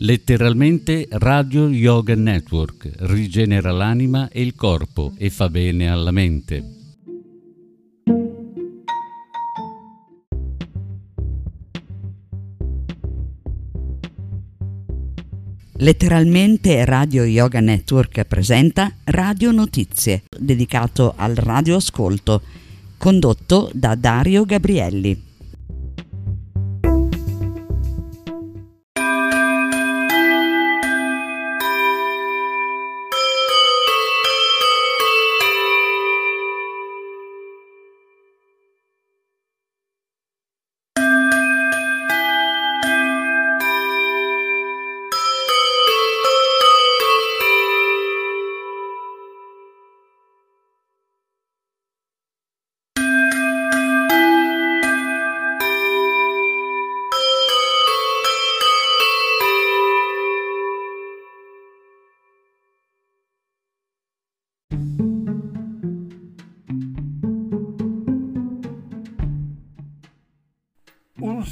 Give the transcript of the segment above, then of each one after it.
Letteralmente Radio Yoga Network rigenera l'anima e il corpo e fa bene alla mente. Letteralmente Radio Yoga Network presenta Radio Notizie, dedicato al radioascolto, condotto da Dario Gabrielli.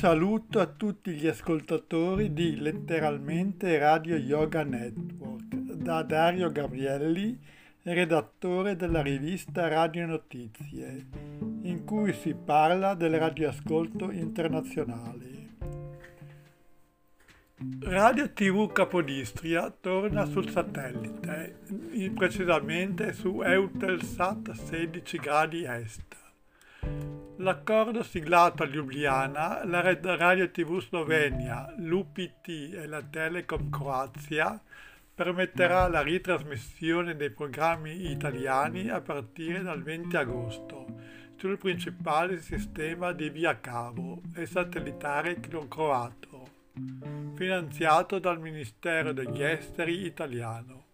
Saluto a tutti gli ascoltatori di Letteralmente Radio Yoga Network da Dario Gabrielli, redattore della rivista Radio Notizie, in cui si parla del radioascolto internazionale. Radio TV Capodistria torna sul satellite, precisamente su Eutelsat 16 gradi est. L'accordo siglato a Ljubljana, la Radio TV Slovenia, l'UPT e la Telecom Croazia permetterà la ritrasmissione dei programmi italiani a partire dal 20 agosto sul principale sistema di via cavo e satellitare croato, finanziato dal Ministero degli Esteri italiano.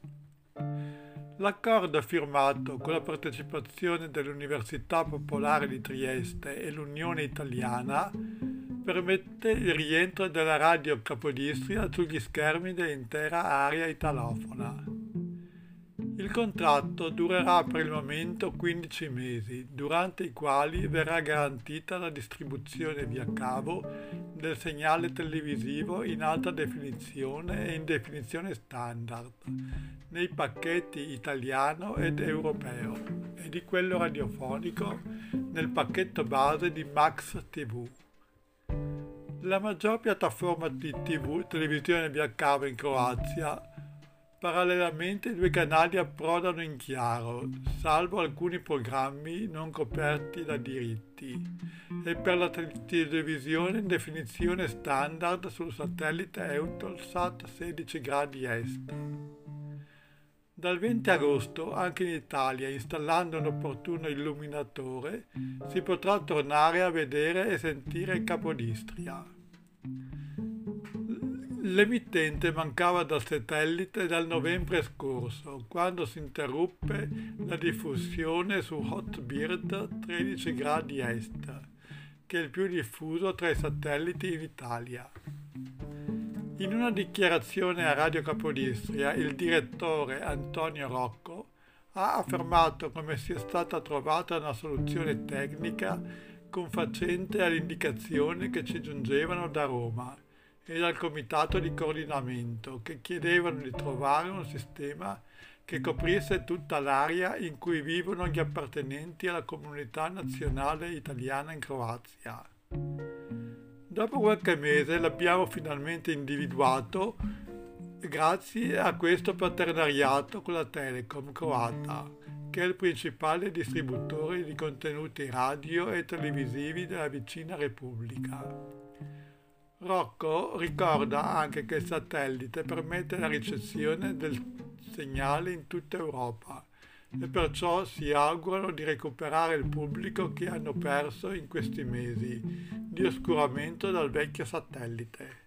L'accordo firmato con la partecipazione dell'Università Popolare di Trieste e l'Unione Italiana permette il rientro della radio Capodistria sugli schermi dell'intera area italofona. Il contratto durerà per il momento 15 mesi, durante i quali verrà garantita la distribuzione via cavo del segnale televisivo in alta definizione e in definizione standard nei pacchetti italiano ed europeo e di quello radiofonico nel pacchetto base di Max TV. La maggior piattaforma di TV, televisione via cavo in Croazia, parallelamente i due canali approdano in chiaro, salvo alcuni programmi non coperti da diritti, e per la televisione in definizione standard sul satellite Eutelsat 16 gradi est. Dal 20 agosto anche in Italia, installando un opportuno illuminatore, si potrà tornare a vedere e sentire Capodistria. L'emittente mancava dal satellite dal novembre scorso, quando si interruppe la diffusione su Hotbird 13 gradi est, che è il più diffuso tra i satelliti in Italia. In una dichiarazione a Radio Capodistria, il direttore Antonio Rocco ha affermato come sia stata trovata una soluzione tecnica confacente alle indicazioni che ci giungevano da Roma e dal comitato di coordinamento che chiedevano di trovare un sistema che coprisse tutta l'area in cui vivono gli appartenenti alla comunità nazionale italiana in Croazia. Dopo qualche mese l'abbiamo finalmente individuato grazie a questo partenariato con la Telecom croata, che è il principale distributore di contenuti radio e televisivi della vicina Repubblica. Rocco ricorda anche che il satellite permette la ricezione del segnale in tutta Europa e perciò si augurano di recuperare il pubblico che hanno perso in questi mesi di oscuramento dal vecchio satellite.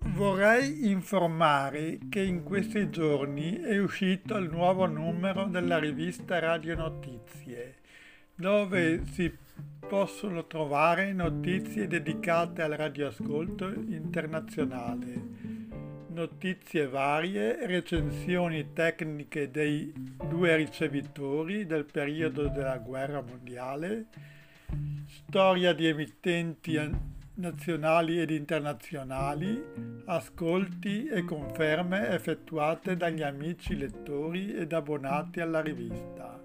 Vorrei informare che in questi giorni è uscito il nuovo numero della rivista Radio Notizie, dove si possono trovare notizie dedicate al radioascolto internazionale notizie varie, recensioni tecniche dei due ricevitori del periodo della guerra mondiale, storia di emittenti nazionali ed internazionali, ascolti e conferme effettuate dagli amici lettori ed abbonati alla rivista.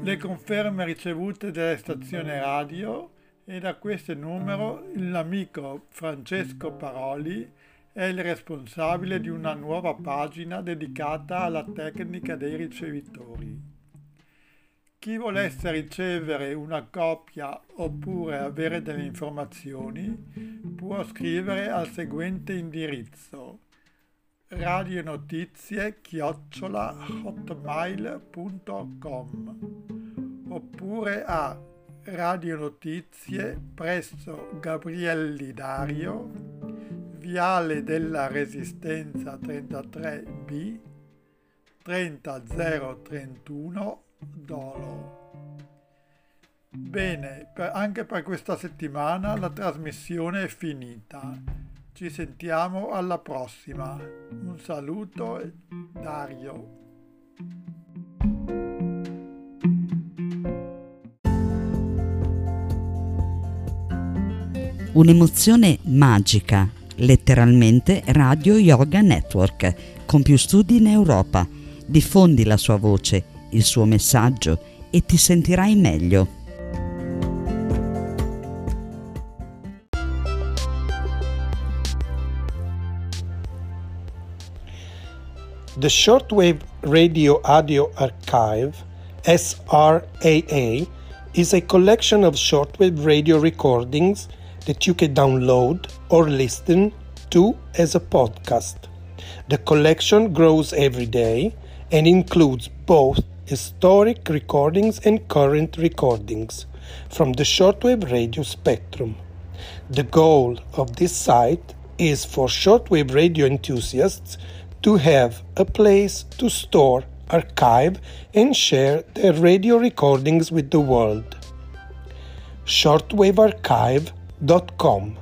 Le conferme ricevute dalle stazioni radio e da questo numero l'amico Francesco Paroli è il responsabile di una nuova pagina dedicata alla tecnica dei ricevitori. Chi volesse ricevere una copia oppure avere delle informazioni può scrivere al seguente indirizzo radionotizie chiocciola hotmail.com oppure a radionotizie presso Gabrielli Dario Viale della Resistenza 33B 30031 Dolo. Bene, per, anche per questa settimana la trasmissione è finita. Ci sentiamo alla prossima. Un saluto, Dario. Un'emozione magica, letteralmente Radio Yoga Network, con più studi in Europa. Diffondi la sua voce il suo messaggio e ti sentirai meglio. The Shortwave Radio Audio Archive, SRAA, is a collection of shortwave radio recordings that you can download or listen to as a podcast. The collection grows every day and includes both historic recordings and current recordings from the shortwave radio spectrum. The goal of this site is for shortwave radio enthusiasts to have a place to store, archive, and share their radio recordings with the world. shortwavearchive.com dot com.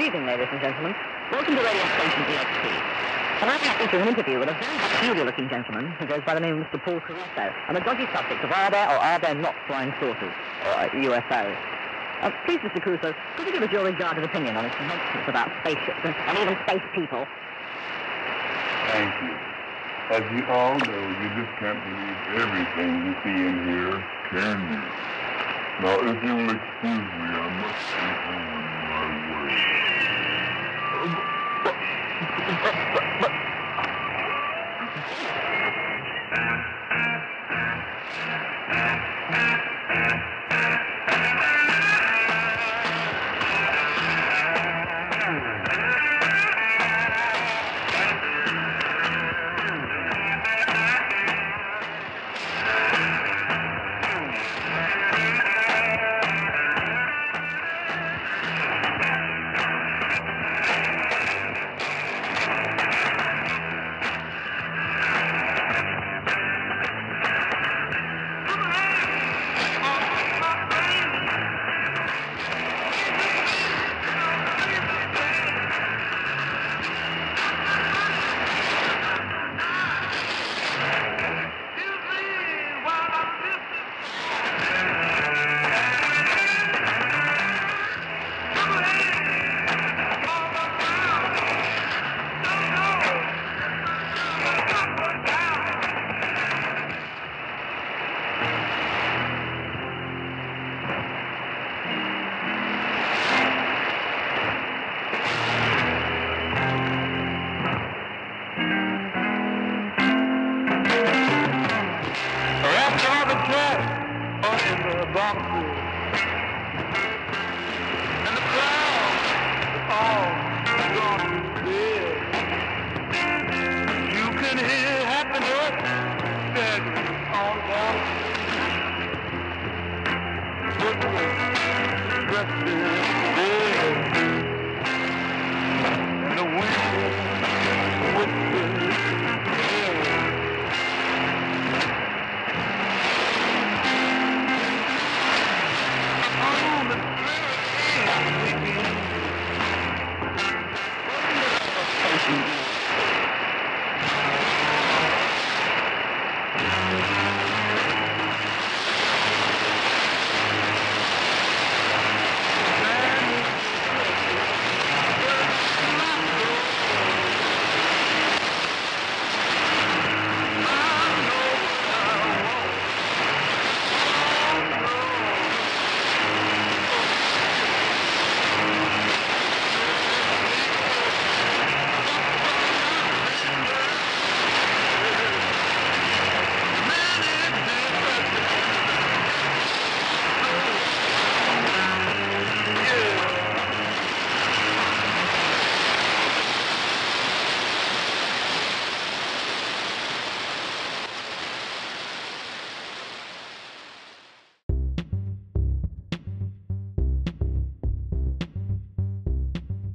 Good evening, ladies and gentlemen. Welcome to radio station EXP. Tonight we're happy to an interview with a very peculiar-looking gentleman who goes by the name of Mr. Paul Caruso, and the dodgy subject of are there or are there not flying saucers, or uh, UFOs. Uh, please, Mr. Caruso, could you give us your regarded opinion on this nonsense about spaceships and, and even space people? Thank you. As you all know, you just can't believe everything you see in here, can you? Now, if you will excuse me, I must be on my way. Thank you.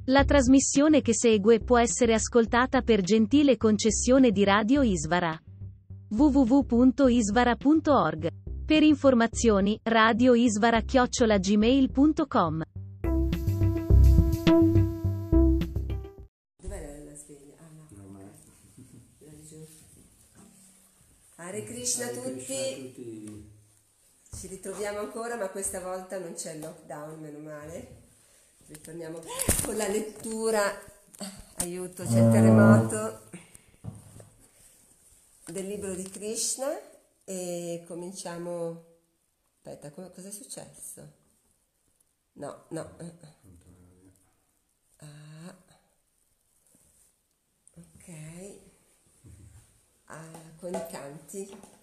La trasmissione che segue può essere ascoltata per gentile concessione di Radio Isvara. www.isvara.org. Per informazioni, radioisvara-gmail.com. Dov'è la sveglia? Ah no. Laggiù. Hare Krishna a tutti. Ci ritroviamo ancora, ma questa volta non c'è il lockdown, meno male. Ritorniamo con la lettura. Aiuto, c'è il terremoto del libro di Krishna e cominciamo. Aspetta, co- cosa è successo? No, no. Ah. Ok. Ah, con i canti.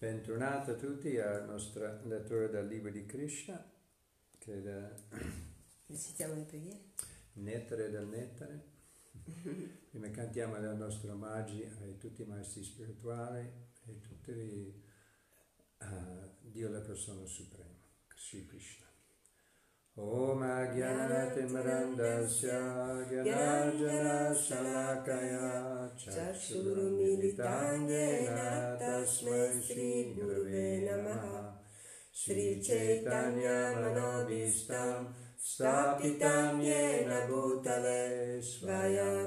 Bentornati a tutti alla nostra lettura del libro di Krishna, che da Recitiamo le preghiere. Nettare del Nettare. Prima cantiamo il nostro omaggi a tutti i maestri spirituali e tutti a Dio la persona suprema, Sri Krishna. Om Agyanatimarandasya Gyanarjana Shalakaya Chakshurumilitangena Tasmai Sri Gurave Namaha. Sri Chaitanya Manobhistam Stapitam Yena Bhutale Svaya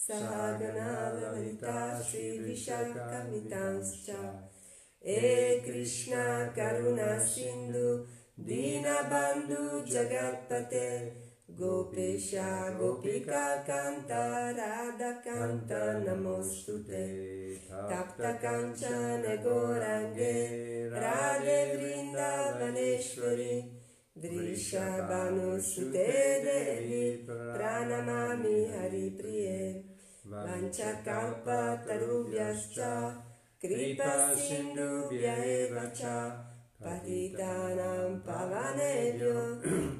Sahagana Raghunatam Vitam Tam Sajivam Sadvaitam Savadutam Parijana Sahitam Krishna Chaitanya Devam Shri Radha Krishna Padam Sahagana Lalita Shri Vishakamitamscha E Krishna Karuna Sindhu Dinabandhu Jagatpate Gopesha Gopika Kanta Radha Kanta Namostute. Tapta Kanchana Gorange Radhe Vrindavaneshwari Vrishabhanu Sute Devi Pranamami Hari Priye Vanchakalpa Tarubhyascha Kripa Sindhubhya Eva Cha Patitanam Pavanebhyo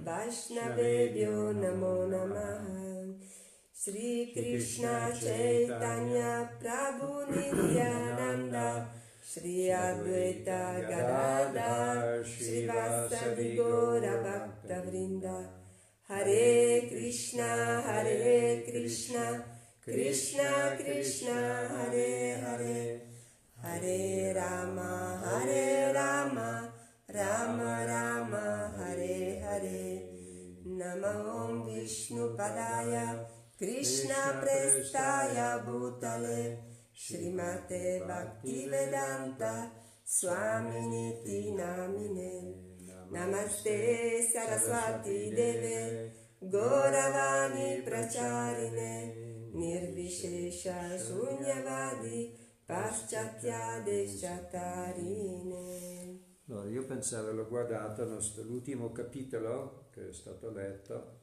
Vaishnavebhyo Namo Namaha. Sri Krishna Chaitanya Prabhu Nityananda. Shri Advaita Gadadhar Shri Vasavi Krishna Krishna Hare Hare. Hare Rama Hare Rama. Rama Rama Hare Hare. Namo Vishnu Padaya. Krishna Prestaya Bhutale. Srimate Bhaktivedanta Swaminiti Namine. Namaste Saraswati Deve. Gauravani Pracharine Nirvishesha Sunyavadi Paschatya Deshatarine Allora, io pensavo, l'ho guardato, l'ultimo capitolo che è stato letto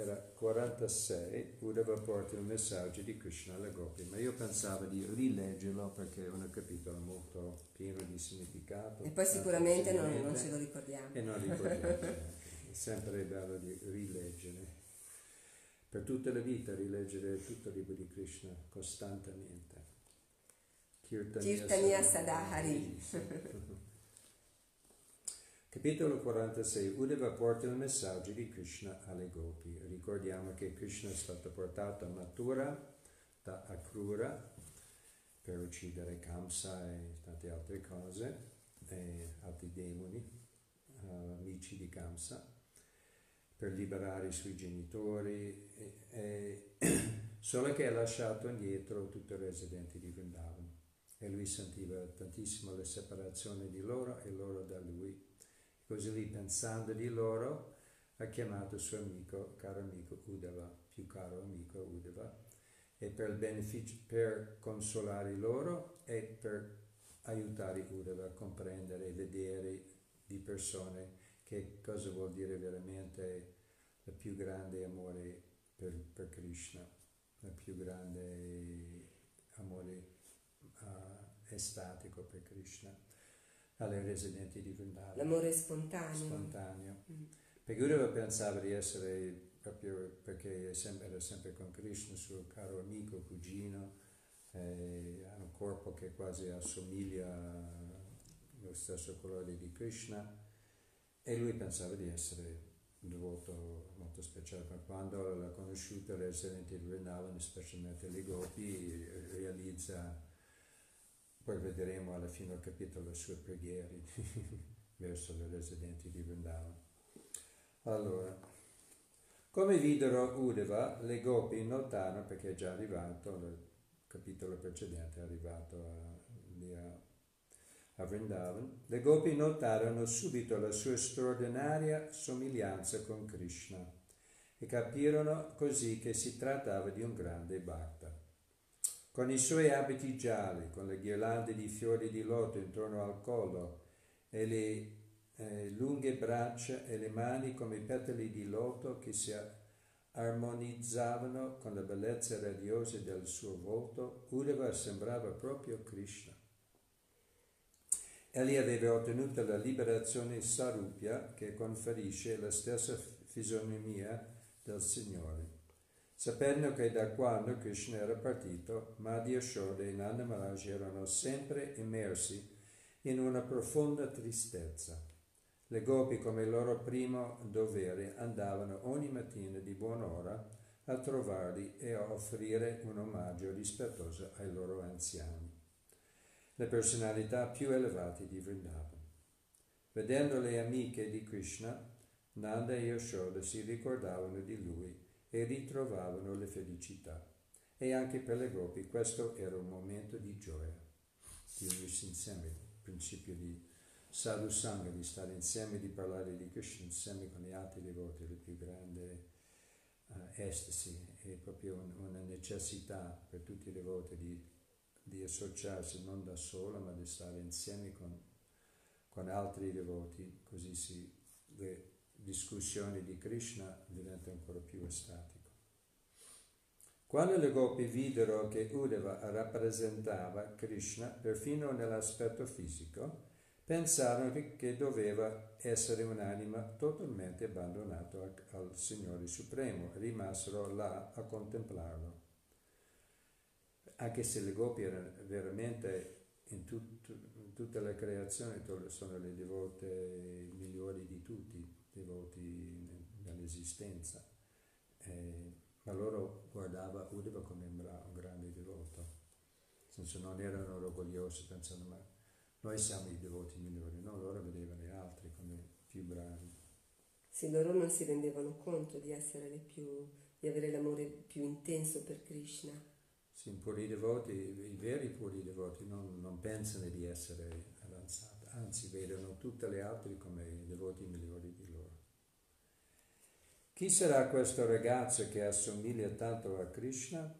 era 46, Uddhava porta il messaggio di Krishna alla Gopi, ma io pensavo di rileggerlo perché è un capitolo molto pieno di significato. E poi sicuramente non, non ce lo ricordiamo. E non ricordiamo, è sempre bello di rileggere. Per tutta la vita rileggere tutto il libro di Krishna costantemente. Kirtaniya Sadahari. Capitolo 46. Uddhava porta il messaggio di Krishna alle gopi. Ricordiamo che Krishna è stato portato a Mathura da Akrura per uccidere Kamsa e tante altre cose, e altri demoni, eh, amici di Kamsa, per liberare i suoi genitori, e- e- solo che ha lasciato indietro tutti i residenti di Vrindavan e lui sentiva tantissimo la separazione di loro e loro da lui. Così lì, pensando di loro, ha chiamato il suo amico, caro amico Uddhava, più caro amico Uddhava, e per, il beneficio, per consolare loro e per aiutare Uddhava a comprendere e vedere di persone che cosa vuol dire veramente il più grande amore per, per Krishna, il più grande amore ah, estatico per Krishna alle residenti di Vrindavan. L'amore spontaneo. Spontaneo. Mm. Perché Uddhava pensava di essere proprio perché sempre- era sempre con Krishna, suo caro amico, cugino, eh, ha un corpo che quasi assomiglia allo stesso colore di Krishna e lui pensava di essere un devoto molto speciale, ma quando l'ha conosciuto le residenti di Vrindavan, specialmente le gopi, realizza poi vedremo alla fine del capitolo le sue preghiere verso le residenti di Vrindavan. Allora, come videro Uddhava, le gopi notarono, perché è già arrivato, le- capitolo precedente è arrivato a, lì a, a Vrindavan, le gopi notarono subito la sua straordinaria somiglianza con Krishna e capirono così che si trattava di un grande bhakta. Con i suoi abiti gialli, con le ghirlande di fiori di loto intorno al collo e le eh, lunghe braccia e le mani come petali di loto che si armonizzavano con la bellezza radiosa del suo volto, Uddhava sembrava proprio Krishna. Egli aveva ottenuto la liberazione sarupya che conferisce la stessa fisionomia del Signore. Sapendo che da quando Krishna era partito, Madhya Yashoda e Nanda Maharaj erano sempre immersi in una profonda tristezza. Le gopi, come loro primo dovere, andavano ogni mattina di buon'ora a trovarli e a offrire un omaggio rispettoso ai loro anziani, le personalità più elevate di Vrindavan. Vedendo le amiche di Krishna, Nanda e Yashoda si ricordavano di lui e ritrovavano le felicità. E anche per le gopi questo era un momento di gioia, di unirsi insieme, il principio di sadhu sangha, di stare insieme, di parlare di Krishna insieme con gli altri devoti, la più grande uh, estasi, è proprio un, una necessità per tutti i devoti di, di, associarsi non da solo, ma di stare insieme con, con altri devoti, così si... Le, discussioni di Krishna diventa ancora più estatico. Quando le gopi videro che Uddhava rappresentava Krishna perfino nell'aspetto fisico, pensarono che doveva essere un'anima totalmente abbandonata al Signore Supremo e rimasero là a contemplarlo. Anche se le gopi veramente in, tut, in tutta la creazione sono le devote migliori di tutti, devoti dall'esistenza. Eh, ma loro guardava Uddhava come un, grande devoto, senso non erano orgogliosi pensando ma noi siamo i devoti migliori, no, loro vedevano gli altri come più bravi. Sì, loro non si rendevano conto di essere le più, di avere l'amore più intenso per Krishna. Sì, i puri devoti, i veri puri devoti non, non pensano di essere avanzati, anzi vedono tutte le altre come i devoti migliori di loro. Chi sarà questo ragazzo che assomiglia tanto a Krishna?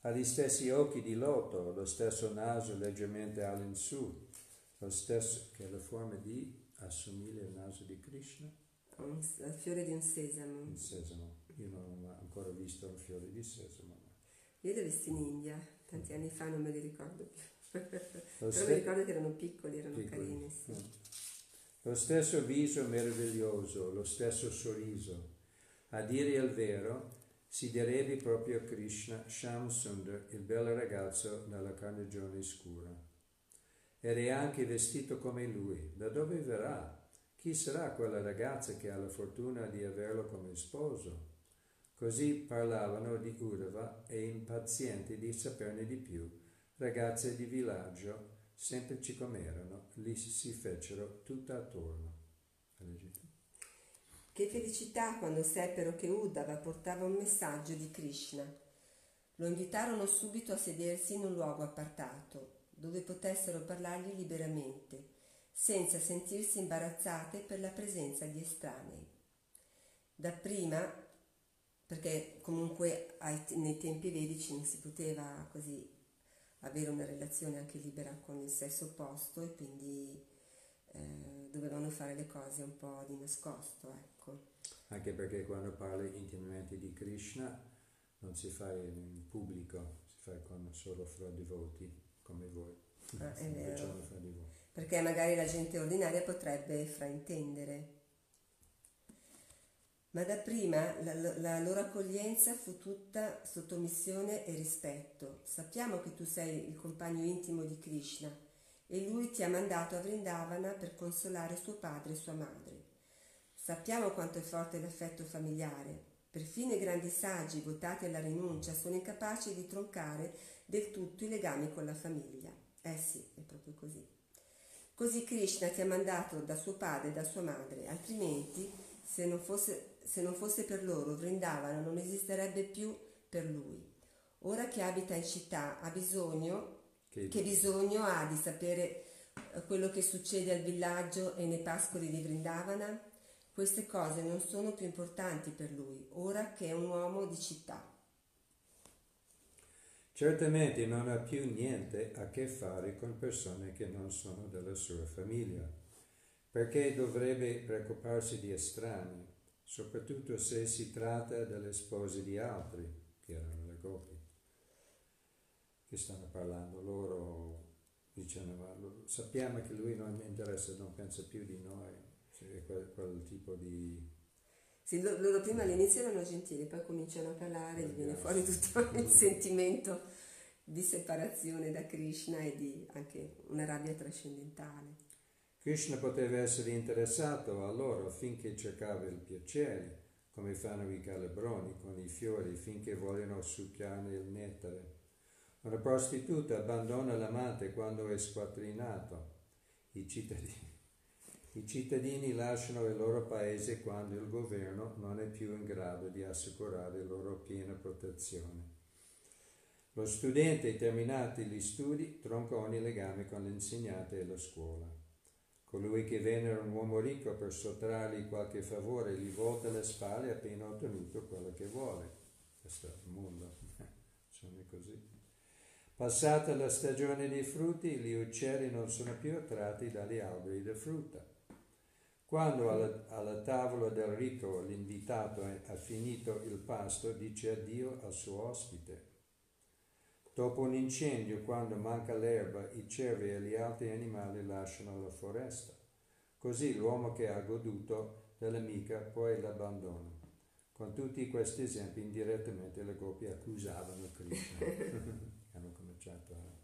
Ha gli stessi occhi di loto, lo stesso naso leggermente all'insù, lo stesso che la forma di assomiglia al naso di Krishna? Il fiore di un sesamo. Un sesamo. Io non ho ancora visto un fiore di sesamo. Io li ho visti in India, tanti anni fa non me li ricordo più. Però ste- mi ricordo che erano piccoli, erano piccoli. carini. Sì. Lo stesso viso meraviglioso, lo stesso sorriso, a dire il vero, si direbbe proprio a Krishna Sham Sundar, il bel ragazzo dalla carnagione scura. È anche vestito come lui. Da dove verrà? Chi sarà quella ragazza che ha la fortuna di averlo come sposo? Così parlavano di Uddhava e impazienti di saperne di più, ragazze di villaggio, semplici come erano, lì si fecero tutta attorno. Che felicità quando seppero che Uddhava portava un messaggio di Krishna. Lo invitarono subito a sedersi in un luogo appartato, dove potessero parlargli liberamente, senza sentirsi imbarazzate per la presenza di estranei. Dapprima, perché comunque ai, nei tempi vedici non si poteva così avere una relazione anche libera con il sesso opposto e quindi eh, dovevano fare le cose un po' di nascosto. Ecco anche perché quando parli intimamente di Krishna non si fa in pubblico, si fa con, solo fra devoti come voi. Ah, è vero. Perché magari la gente ordinaria potrebbe fraintendere. Ma dapprima la, la loro accoglienza fu tutta sottomissione e rispetto. Sappiamo che tu sei il compagno intimo di Krishna e lui ti ha mandato a Vrindavana per consolare suo padre e sua madre. Sappiamo quanto è forte l'affetto familiare. Perfino i grandi saggi votati alla rinuncia sono incapaci di troncare del tutto i legami con la famiglia. Eh sì, è proprio così. Così Krishna ti ha mandato da suo padre e da sua madre, altrimenti se non fosse, se non fosse per loro Vrindavana non esisterebbe più per lui. Ora che abita in città ha bisogno, che, che bisogno ha di sapere eh, quello che succede al villaggio e nei pascoli di Vrindavana? Queste cose non sono più importanti per lui, ora che è un uomo di città. Certamente non ha più niente a che fare con persone che non sono della sua famiglia, perché dovrebbe preoccuparsi di estranei, soprattutto se si tratta delle spose di altri, che erano le gopi, che stanno parlando loro, dicendo, ma sappiamo che lui non interessa, non pensa più di noi, cioè, quel, quel tipo di... Sì, lo- loro prima all'inizio erano gentili, poi cominciano a parlare, gli viene fuori tutto il sentimento di separazione da Krishna e di anche una rabbia trascendentale. Krishna poteva essere interessato a loro finché cercava il piacere, come fanno i calabroni con i fiori finché vogliono succhiarne il nettare. Una prostituta abbandona l'amante quando è squattrinato. I cittadini, I cittadini lasciano il loro paese quando il governo non è più in grado di assicurare loro piena protezione. Lo studente, terminati gli studi, tronca ogni legame con l'insegnante e la scuola. Colui che venera un uomo ricco per sottrargli qualche favore gli volta le spalle appena ottenuto quello che vuole. Questo è il mondo, sono così. Passata la stagione dei frutti, gli uccelli non sono più attratti dagli alberi di frutta. Quando alla, alla tavola del ricco l'invitato ha finito il pasto, dice addio al suo ospite. Dopo un incendio, quando manca l'erba, i cervi e gli altri animali lasciano la foresta. Così l'uomo che ha goduto dell'amica poi l'abbandona. Con tutti questi esempi, indirettamente le coppie accusavano Krishna. Hanno cominciato a...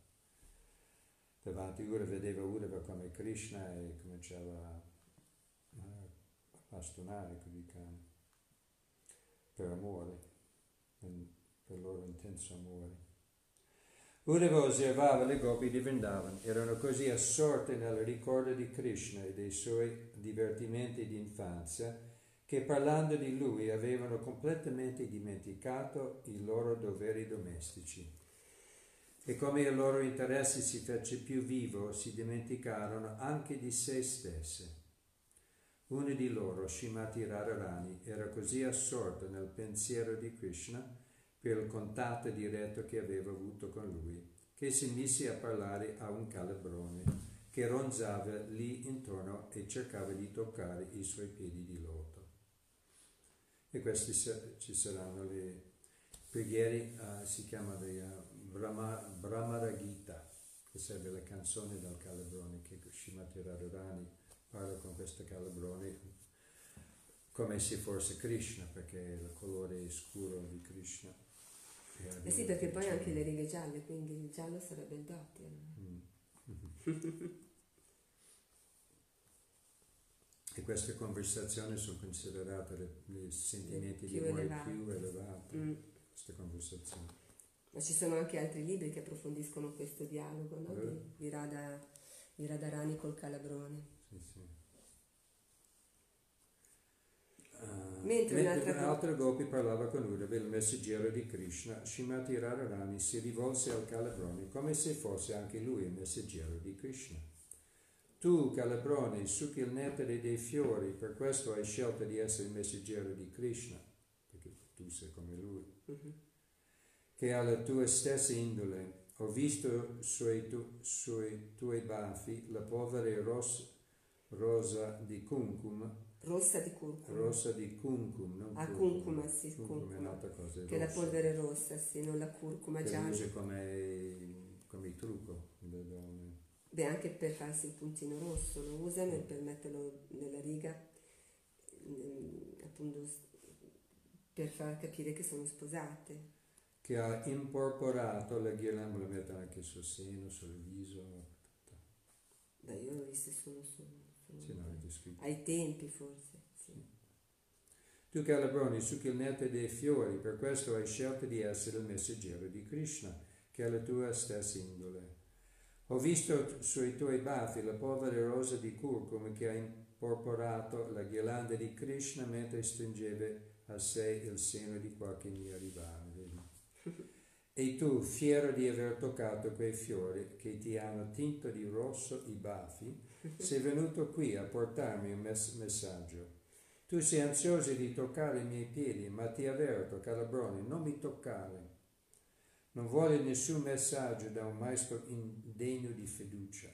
Davanti Ura vedeva Ura come Krishna e cominciava a, a bastonare quei cani per amore, per il loro intenso amore. Uddhava osservava le gopi di Vrindavan, erano così assorte nel ricordo di Krishna e dei suoi divertimenti di infanzia che parlando di lui avevano completamente dimenticato i loro doveri domestici. E come il loro interesse si fece più vivo, si dimenticarono anche di se stesse. Uno di loro, Shimati Radharani, era così assorto nel pensiero di Krishna per il contatto diretto che aveva avuto con lui, che si mise a parlare a un calabrone che ronzava lì intorno e cercava di toccare i suoi piedi di loto. E queste ci saranno le preghiere, uh, si chiama le uh, Brahma, Brahmara Gita, che serve la canzone del calabrone, che Shimati Radharani parla con questo calabrone come se fosse Krishna, perché il colore scuro di Krishna. Eh sì, perché poi anche le righe gialle, quindi il giallo sarebbe il doppio. Mm. e queste conversazioni sono considerate i sentimenti più di amore più elevati, Mm. queste conversazioni. Ma ci sono anche altri libri che approfondiscono questo dialogo no? Eh. di, di, Radharani col calabrone. Sì, sì. Ah, Mentre un'altra un altro Gopi parlava con Uddhava, il messaggero di Krishna, Shimati Radharani si rivolse al Calabrone come se fosse anche lui il messaggero di Krishna. Tu, Calabrone, succhi il nettare dei fiori, per questo hai scelto di essere il messaggero di Krishna, perché tu sei come lui, Mhm. che ha la tua stessa indole. Ho visto sui, tu- sui tuoi baffi la polvere ros- rosa di kumkum Rossa di curcuma. Rossa di curcum, non Ah, curcuma. curcuma, sì, Curcuma è un'altra cosa, è Che è la rossa. polvere rossa, sì, non la curcuma Che gialla. usa come, come il trucco delle donne. Beh, anche per farsi il puntino rosso lo usano e per metterlo nella riga, ehm, appunto per far capire che sono sposate. Che ha imporporato la ghirlanda, la mettono anche sul seno, sul viso. Beh, io l'ho vista solo, solo, Sì, è descritto. ai tempi forse. Sì. Tu Calabroni succhi il netto dei fiori, per questo hai scelto di essere il messaggero di Krishna, che è la tua stessa indole. Ho visto sui tuoi baffi la polvere rosa di curcuma che ha imporporato la ghirlanda di Krishna mentre stringeva a sé il seno di qualche mia rivale. E tu, fiero di aver toccato quei fiori che ti hanno tinto di rosso i baffi, sei venuto qui a portarmi un mes- messaggio. Tu sei ansioso di toccare i miei piedi, ma ti avverto, Calabrone, non mi toccare. Non vuole nessun messaggio da un maestro indegno di fiducia.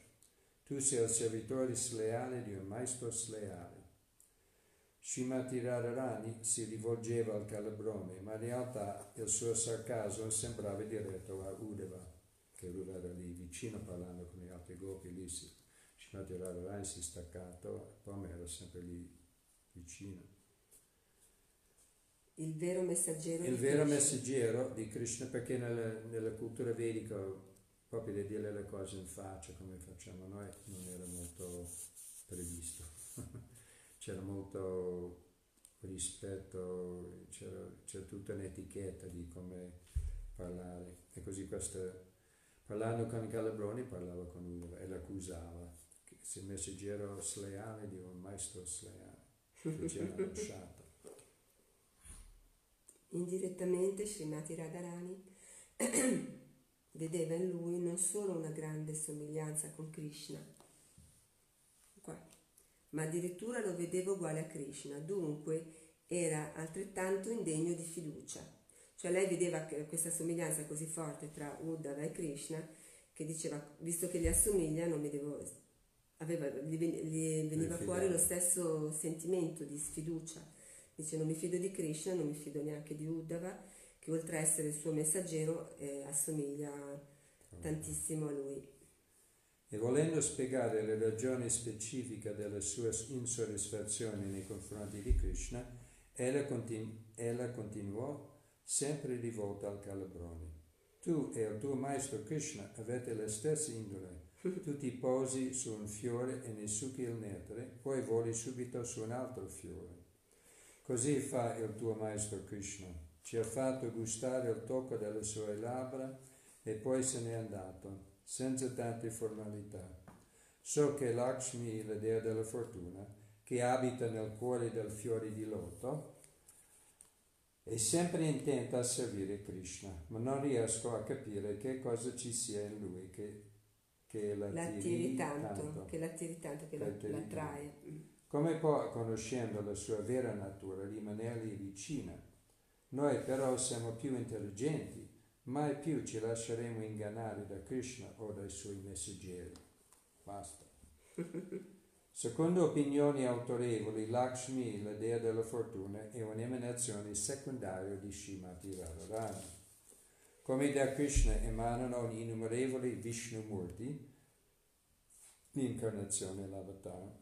Tu sei il servitore sleale di un maestro sleale. Srimati Radharani si rivolgeva al Calabrone, ma in realtà il suo sarcasmo sembrava diretto a Udeva, che lui era lì vicino parlando con gli altri gopi, lì Srimati Radharani si è staccato, poi era sempre lì vicino. Il vero messaggero Il di vero Krishna. messaggero di Krishna, perché nella, nella cultura vedica, proprio di dire le cose in faccia come facciamo noi, non era molto previsto. c'era molto rispetto, c'era, c'era tutta un'etichetta di come parlare. E così questo, parlando con Calabroni, parlava con lui e l'accusava. Se il messaggero sleale di un maestro sleale, che c'era lasciato. Indirettamente Srimati Radharani vedeva in lui non solo una grande somiglianza con Krishna, qua, ma addirittura lo vedeva uguale a Krishna, dunque era altrettanto indegno di fiducia. Cioè lei vedeva questa somiglianza così forte tra Uddhava e Krishna che diceva, visto che gli assomiglia, non mi devo... Aveva, gli, gli veniva fuori lo stesso sentimento di sfiducia. Dice non mi fido di Krishna, non mi fido neanche di Uddhava, che oltre a essere il suo messaggero eh, assomiglia tantissimo a lui. E volendo spiegare le ragioni specifiche della sua insoddisfazione nei confronti di Krishna, ella, continu- ella continuò sempre rivolta al Calabrone. Tu e il tuo maestro Krishna avete la stessa indole. Tu ti posi su un fiore e ne succhi il nettare, poi voli subito su un altro fiore. Così fa il tuo maestro Krishna. Ci ha fatto gustare il tocco delle sue labbra e poi se n'è andato, senza tante formalità. So che Lakshmi, la dea della fortuna, che abita nel cuore del fiore di loto, è sempre intenta a servire Krishna, ma non riesco a capire che cosa ci sia in lui che, che la L'attiri tanto, che l'attiri tanto, che l'attrae. Come può, conoscendo la sua vera natura, rimanergli vicina? Noi però siamo più intelligenti, mai più ci lasceremo ingannare da Krishna o dai suoi messaggeri. Basta. Secondo opinioni autorevoli, Lakshmi, la dea della fortuna, è un'emanazione secondaria di Srimati Radharani. Come da Krishna emanano innumerevoli Vishnumurti, l'incarnazione e l'avatar,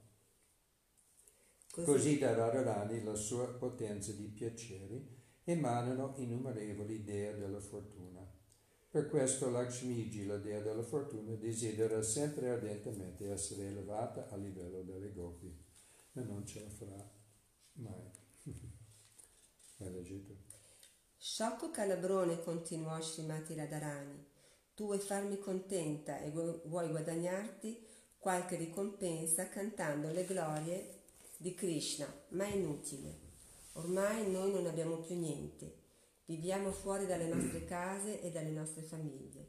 Così da Radharani la sua potenza di piaceri emanano innumerevoli dee della fortuna. Per questo Lakshmiji, la dea della fortuna, desidera sempre ardentemente essere elevata a livello delle gopi, ma non ce la farà mai. Vai leggi tu. Sciocco calabrone, continuò Srimati Radharani, tu vuoi farmi contenta e vu- vuoi guadagnarti qualche ricompensa cantando le glorie di Krishna, ma è inutile. Ormai noi non abbiamo più niente. Viviamo fuori dalle nostre case e dalle nostre famiglie.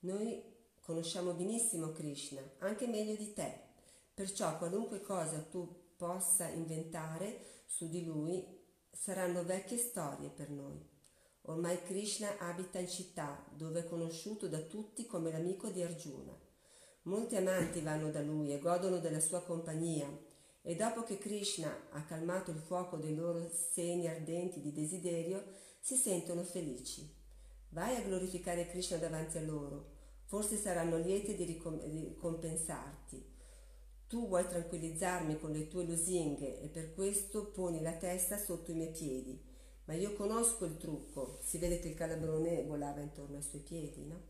Noi conosciamo benissimo Krishna, anche meglio di te. Perciò qualunque cosa tu possa inventare su di lui saranno vecchie storie per noi. Ormai Krishna abita in città, dove è conosciuto da tutti come l'amico di Arjuna. Molti amanti vanno da lui e godono della sua compagnia, e dopo che Krishna ha calmato il fuoco dei loro seni ardenti di desiderio, si sentono felici. Vai a glorificare Krishna davanti a loro, forse saranno lieti di ricom- di ricompensarti. Tu vuoi tranquillizzarmi con le tue lusinghe e per questo poni la testa sotto i miei piedi. Ma io conosco il trucco. Si vede che il calabrone volava intorno ai suoi piedi, no?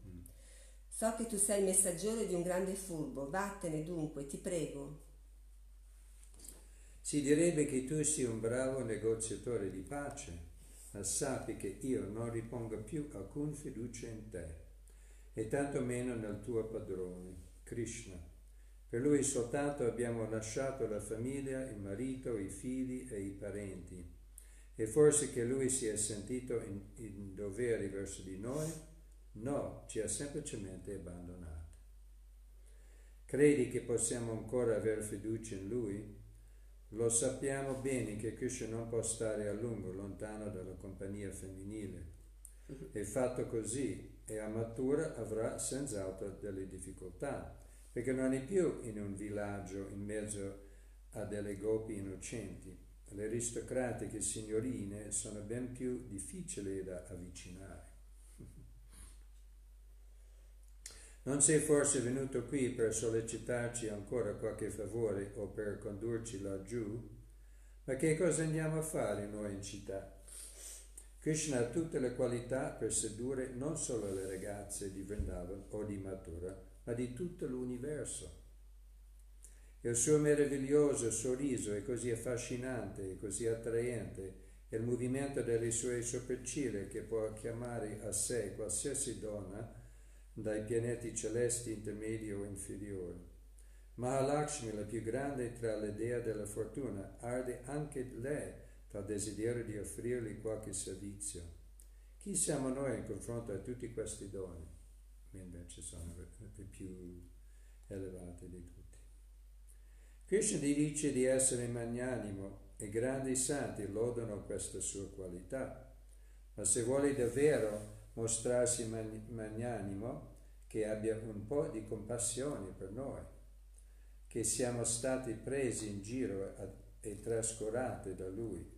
So che tu sei il messaggero di un grande furbo. Vattene dunque, ti prego. Si direbbe che tu sia un bravo negoziatore di pace, ma sappi che io non ripongo più alcun fiducia in te, e tantomeno nel tuo padrone, Krishna. Per lui soltanto abbiamo lasciato la famiglia, il marito, i figli e i parenti. E forse che lui si è sentito in, in dovere verso di noi? No, ci ha semplicemente abbandonato. Credi che possiamo ancora avere fiducia in Lui? Lo sappiamo bene che Krishna non può stare a lungo lontano dalla compagnia femminile. E fatto così, e a matura avrà senz'altro delle difficoltà, perché non è più in un villaggio in mezzo a delle gopi innocenti. Le aristocratiche signorine sono ben più difficili da avvicinare. Non sei forse venuto qui per sollecitarci ancora qualche favore o per condurci laggiù? Ma che cosa andiamo a fare noi in città? Krishna ha tutte le qualità per sedurre non solo le ragazze di Vrindavan o di Mathura, ma di tutto l'universo. Il suo meraviglioso sorriso è così affascinante e così attraente, e il movimento delle sue sopracciglia che può chiamare a sé qualsiasi donna dai pianeti celesti intermedi o inferiori. Mahalakshmi, la più grande tra le dee della fortuna, arde anche lei dal desiderio di offrirgli qualche servizio. Chi siamo noi in confronto a tutti questi doni? Invece sono le più elevate di tutti. Krishna dice di essere magnanimo e grandi santi lodano questa sua qualità, ma se vuole davvero mostrarsi magnanimo, che abbia un po' di compassione per noi, che siamo stati presi in giro e trascurati da Lui.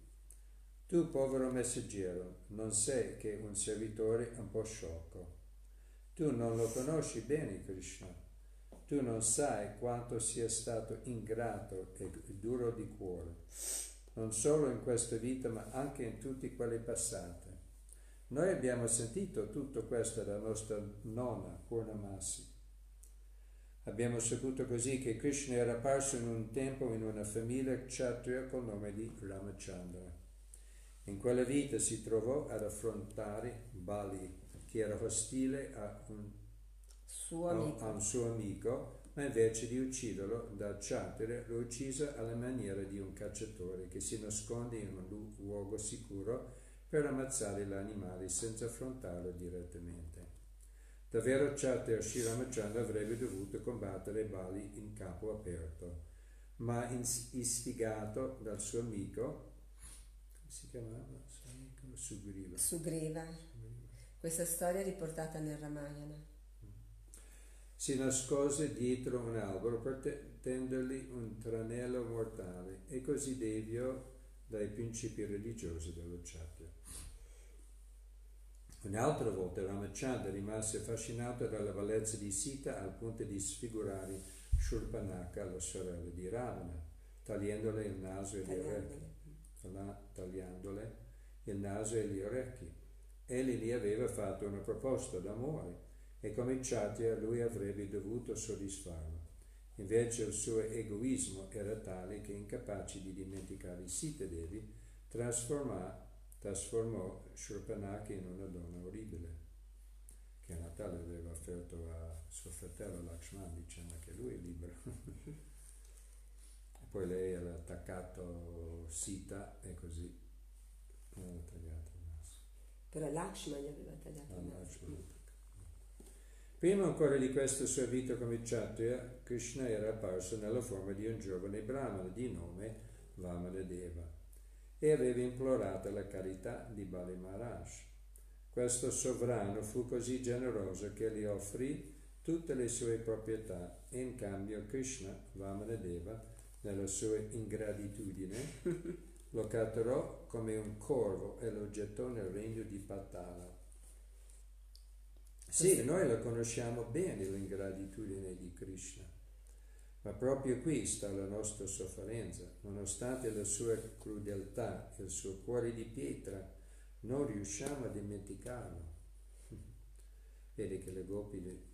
Tu, povero messaggero, non sei che un servitore un po' sciocco. Tu non lo conosci bene, Krishna. Tu non sai quanto sia stato ingrato e duro di cuore, non solo in questa vita, ma anche in tutte quelle passate. Noi abbiamo sentito tutto questo da nostra nonna Purnamasi. Abbiamo saputo così che Krishna era apparso in un tempo in una famiglia kshatriya col nome di Ramachandra. In quella vita si trovò ad affrontare Bali, che era ostile a un suo amico, a un suo amico ma invece di ucciderlo da Kshatriya lo uccise alla maniera di un cacciatore che si nasconde in un luogo sicuro per ammazzare l'animale senza affrontarlo direttamente. Davvero Chatter Shiramachandra avrebbe dovuto combattere Bali in capo aperto, ma istigato dal suo amico, come si chiamava? Sugriva. Sugriva. Questa storia è riportata nel Ramayana. Si nascose dietro un albero per tendergli un tranello mortale e così deviò dai principi religiosi dello Kshatriya. Un'altra volta Ramachandra rimase affascinato dalla bellezza di Sita al punto di sfigurare Shurpanaka, la sorella di Ravana, tagliandole il naso e gli orecchi. Tagliandole il naso e gli orecchi. Egli gli aveva fatto una proposta d'amore e come Kshatriya lui avrebbe dovuto soddisfarlo. Invece il suo egoismo era tale che, incapace di dimenticare i Sita Devi, trasformò Shurpanaki in una donna orribile, che a Natale aveva offerto a suo fratello Lakshman dicendo che lui è libero. poi lei aveva attaccato Sita e così aveva tagliato il naso. Però Lakshman gli aveva tagliato il naso. Prima ancora di questa sua vita come Kshatriya, Krishna era apparso nella forma di un giovane brahmana di nome Vamanadeva e aveva implorato la carità di Bali Maharaj. Questo sovrano fu così generoso che gli offrì tutte le sue proprietà e in cambio Krishna, Vamanadeva, nella sua ingratitudine, lo catturò come un corvo e lo gettò nel regno di Patala. Sì, noi lo conosciamo bene l'ingratitudine di Krishna. Ma proprio qui sta la nostra sofferenza. Nonostante la sua crudeltà e il suo cuore di pietra, non riusciamo a dimenticarlo. Vedi che le gopi...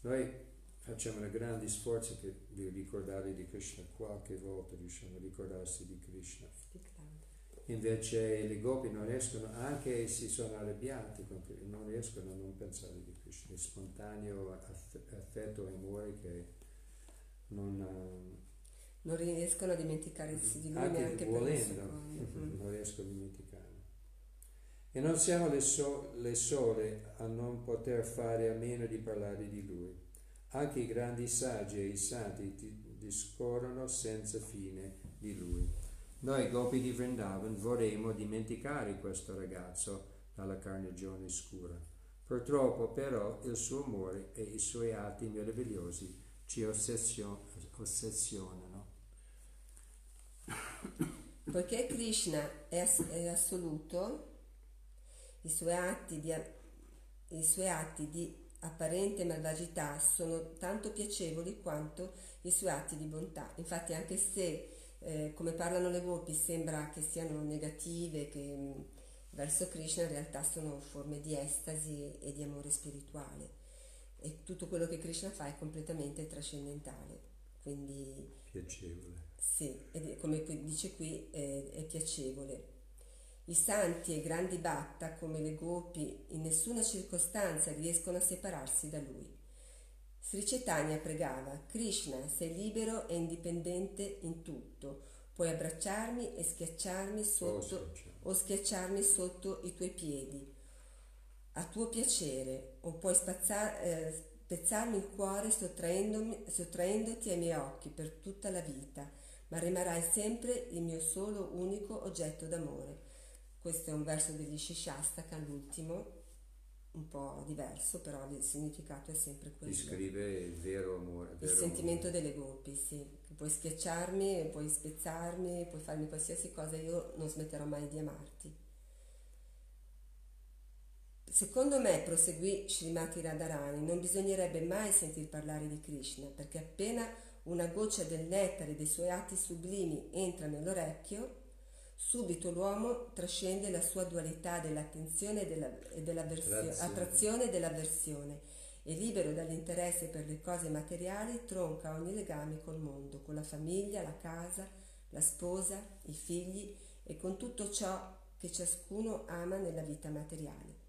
Noi facciamo una grande sforzo di ricordare di Krishna, qualche volta riusciamo a ricordarsi di Krishna. Invece le gopi non riescono, anche se sono arrabbiati, non riescono a non pensare di Krishna. È spontaneo affetto e amore che non, non riescono a dimenticarsi di lui anche neanche volendo, per un secondo. non riesco a dimenticarlo. E non siamo le, so- le sole a non poter fare a meno di parlare di lui. Anche i grandi saggi e i santi ti discorrono senza fine di lui. Noi gopi di Vrindavan vorremmo dimenticare questo ragazzo dalla carnagione scura. Purtroppo però il suo amore e i suoi atti meravigliosi ci ossessio- ossessionano. Poiché Krishna è, ass- è assoluto, i suoi, atti di, i suoi atti di apparente malvagità sono tanto piacevoli quanto i suoi atti di bontà. Infatti anche se, eh, come parlano le gopi, sembra che siano negative, che mh, verso Krishna in realtà sono forme di estasi e di amore spirituale. E tutto quello che Krishna fa è completamente trascendentale. Quindi Piacevole. sì, è- come dice qui, è, è piacevole. I santi e grandi batta, come le gopi, in nessuna circostanza riescono a separarsi da lui. Sri Chaitanya pregava, Krishna, sei libero e indipendente in tutto, puoi abbracciarmi e schiacciarmi sotto, o schiacciarmi sotto i tuoi piedi, a tuo piacere, o puoi spazza- eh, spezzarmi il cuore sottraendoti ai miei occhi per tutta la vita, ma rimarrai sempre il mio solo unico oggetto d'amore. Questo è un verso degli Shishastaka, l'ultimo, un po' diverso, però il significato è sempre quello. Descrive il vero amore. Il vero sentimento amore. delle gopi, sì. Puoi schiacciarmi, puoi spezzarmi, puoi farmi qualsiasi cosa, io non smetterò mai di amarti. Secondo me, proseguì Srimati Radharani, non bisognerebbe mai sentir parlare di Krishna, perché appena una goccia del nettare dei suoi atti sublimi entra nell'orecchio, subito l'uomo trascende la sua dualità dell'attenzione e della, e dell'avversione, Grazie. attrazione e dell'avversione e libero dall'interesse per le cose materiali tronca ogni legame col mondo, con la famiglia, la casa, la sposa, i figli e con tutto ciò che ciascuno ama nella vita materiale.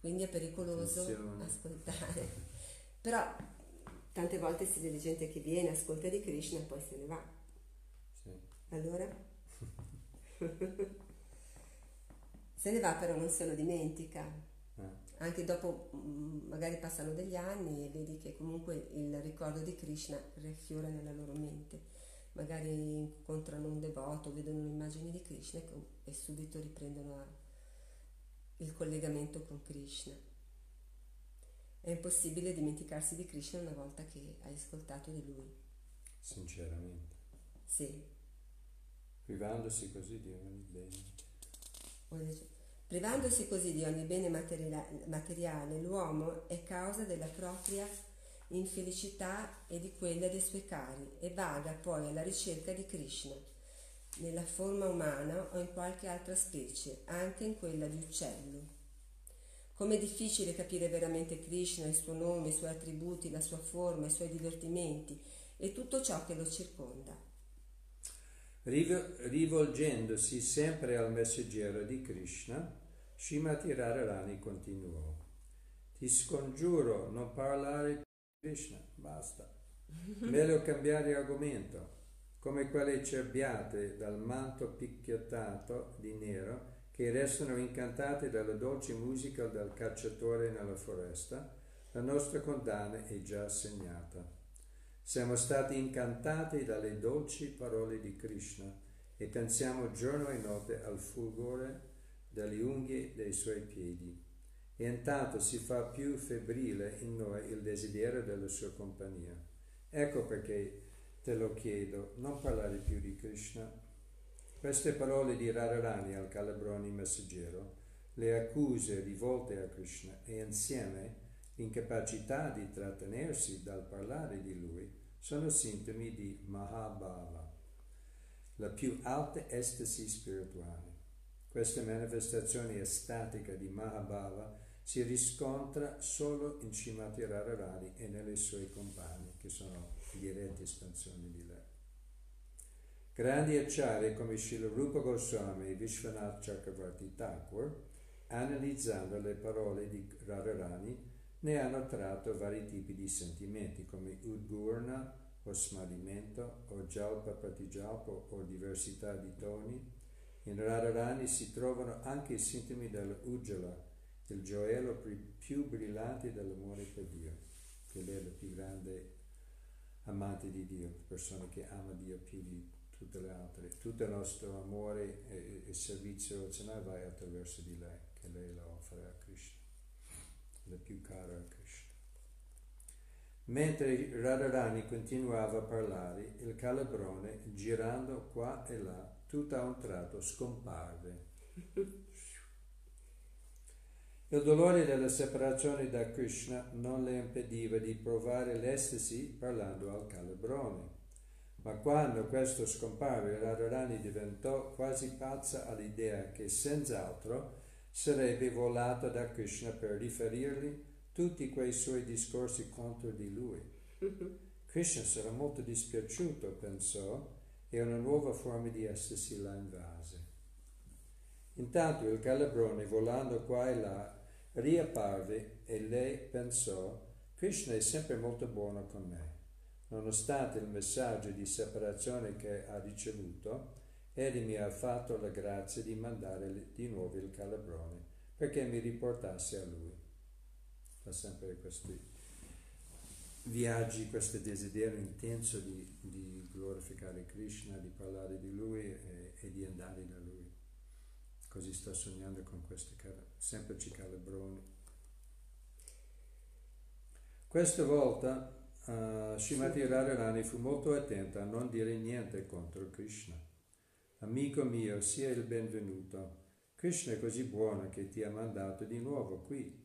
Quindi è pericoloso Attenzione. ascoltare. Però tante volte si vede gente che viene, ascolta di Krishna e poi se ne va. Sì. Allora? se ne va però non se lo dimentica. Ah. Anche dopo mm, magari passano degli anni e vedi che comunque il ricordo di Krishna riaffiora nella loro mente. Magari incontrano un devoto, vedono un'immagine di Krishna e subito riprendono il collegamento con Krishna. È impossibile dimenticarsi di Krishna una volta che hai ascoltato di lui. Sinceramente. Sì. Privandosi così di ogni bene. Privandosi così di ogni bene materia- materiale, l'uomo è causa della propria infelicità e di quella dei suoi cari e vaga poi alla ricerca di Krishna, nella forma umana o in qualche altra specie, anche in quella di uccello. Com'è difficile capire veramente Krishna, il suo nome, i suoi attributi, la sua forma, i suoi divertimenti e tutto ciò che lo circonda. Rivo- rivolgendosi sempre al messaggero di Krishna, Srimati Radharani continuò. Ti scongiuro non parlare di Krishna, basta. Meglio cambiare argomento, come quelle cerbiate dal manto picchiettato di nero che restano incantate dalla dolce musica del cacciatore nella foresta, la nostra condanna è già segnata. Siamo stati incantati dalle dolci parole di Krishna e pensiamo giorno e notte al fulgore delle unghie dei suoi piedi. E intanto si fa più febbrile in noi il desiderio della sua compagnia. Ecco perché te lo chiedo, non parlare più di Krishna. Queste parole di Radharani al Calabroni messaggero, le accuse rivolte a Krishna e insieme l'incapacità di trattenersi dal parlare di lui sono sintomi di Mahabhava, la più alta estasi spirituale. Questa manifestazione estatica di Mahabhava si riscontra solo in Srimati Radharani e nelle sue compagne, che sono dirette espansioni di lei. Grandi acciari come Srila Rupa Goswami e Vishwanath Chakravarti Thakur, analizzando le parole di Radharani, ne hanno tratto vari tipi di sentimenti come udgurna o smarrimento o jalpa pratijalpa o diversità di toni In Radharani si trovano anche i sintomi dell'Ujjala, il gioiello più- brillante dell'amore per Dio, che lei è la più grande amante di Dio, persona che ama Dio più di tutte le altre. Tutto il nostro amore e, servizio razionale va attraverso di lei, che lei la offre a Krishna, la più cara a Krishna. Mentre Radharani continuava a parlare, il calabrone, girando qua e là, tutto a un tratto scomparve. Il dolore della separazione da Krishna non le impediva di provare l'estasi parlando al calabrone. Ma quando questo scomparve, Radharani diventò quasi pazza all'idea che senz'altro sarebbe volata da Krishna per riferirgli tutti quei suoi discorsi contro di lui. Krishna sarà molto dispiaciuto, pensò, e una nuova forma di estasi la invase. Intanto il calabrone, volando qua e là, riapparve e lei pensò, Krishna è sempre molto buono con me. Nonostante il messaggio di separazione che ha ricevuto, egli mi ha fatto la grazia di mandare di nuovo il calabrone perché mi riportasse a lui. Fa sempre questi viaggi, questo desiderio intenso di, di glorificare Krishna, di parlare di lui e, e di andare da lui. Così sto sognando con questi semplici calabroni. Questa volta uh, Srimati Radharani fu molto attenta a non dire niente contro Krishna. Amico mio, sia il benvenuto. Krishna è così buono che ti ha mandato di nuovo qui.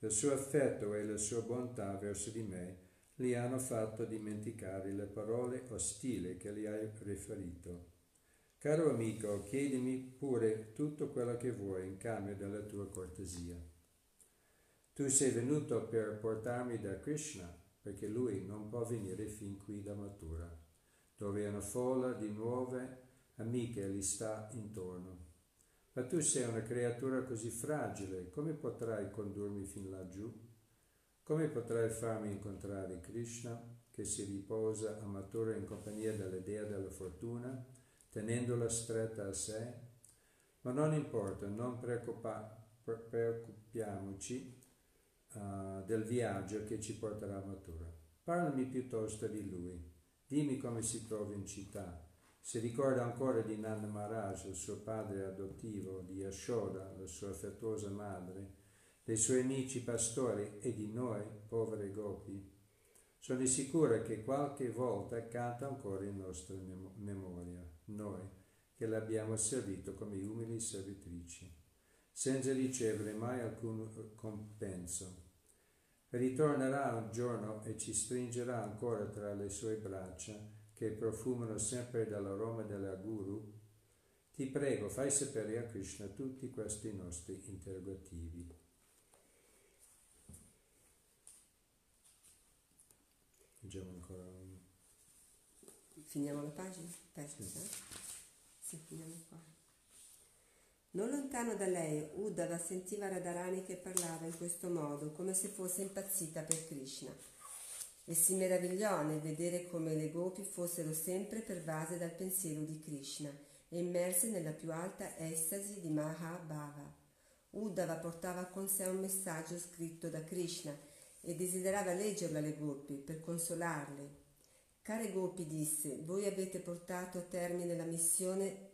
Il suo affetto e la sua bontà verso di me li hanno fatto dimenticare le parole ostili che gli hai riferito. Caro amico, chiedimi pure tutto quello che vuoi in cambio della tua cortesia. Tu sei venuto per portarmi da Krishna, perché lui non può venire fin qui da Mathura, dove una folla di nuove amiche gli sta intorno. Ma tu sei una creatura così fragile, come potrai condurmi fin laggiù? Come potrai farmi incontrare Krishna, che si riposa a Mathura in compagnia della dea della fortuna, tenendola stretta a sé? Ma non importa, non preoccupa- preoccupiamoci uh, del viaggio che ci porterà a Mathura. Parlami piuttosto di lui. Dimmi come si trova in città. Si ricorda ancora di Nanda Maharaj, suo padre adottivo, di Yashoda, la sua affettuosa madre, dei suoi amici pastori e di noi, povere gopi. Sono sicura che qualche volta canta ancora in nostra mem- memoria, noi che l'abbiamo servito come umili servitrici, senza ricevere mai alcun compenso. Ritornerà un giorno e ci stringerà ancora tra le sue braccia, che profumano sempre dall'aroma della guru. Ti prego, fai sapere a Krishna tutti questi nostri interrogativi. Leggiamo ancora un... Finiamo la pagina? Pagina, Sì. eh? Sì, finiamo qua. Non lontano da lei, Uddhava sentiva Radharani che parlava in questo modo, come se fosse impazzita per Krishna. E si meravigliò nel vedere come le gopi fossero sempre pervase dal pensiero di Krishna e immerse nella più alta estasi di Mahabhava. Uddhava portava con sé un messaggio scritto da Krishna e desiderava leggerlo alle gopi per consolarle. Care gopi, disse, voi avete portato a termine la missione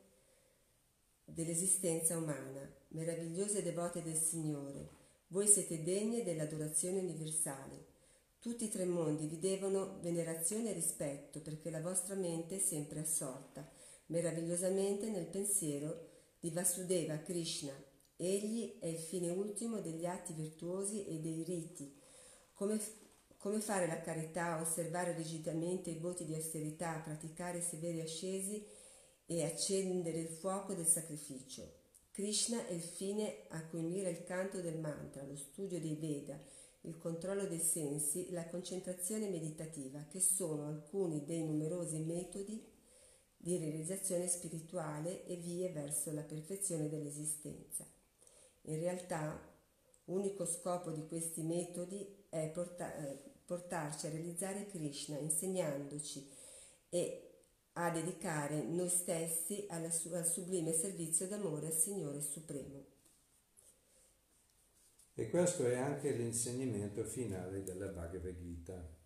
dell'esistenza umana, meravigliose devote del Signore. Voi siete degne dell'adorazione universale. Tutti i tre mondi vi devono venerazione e rispetto perché la vostra mente è sempre assorta, meravigliosamente nel pensiero di Vasudeva Krishna. Egli è il fine ultimo degli atti virtuosi e dei riti. Come, come fare la carità, osservare rigidamente i voti di austerità, praticare severi ascesi e accendere il fuoco del sacrificio. Krishna è il fine a cui mira il canto del mantra, lo studio dei Veda, il controllo dei sensi, la concentrazione meditativa, che sono alcuni dei numerosi metodi di realizzazione spirituale e vie verso la perfezione dell'esistenza. In realtà, unico scopo di questi metodi è porta- eh, portarci a realizzare Krishna, insegnandoci e a dedicare noi stessi alla su- al sublime servizio d'amore al Signore Supremo. E questo è anche l'insegnamento finale della Bhagavad Gita.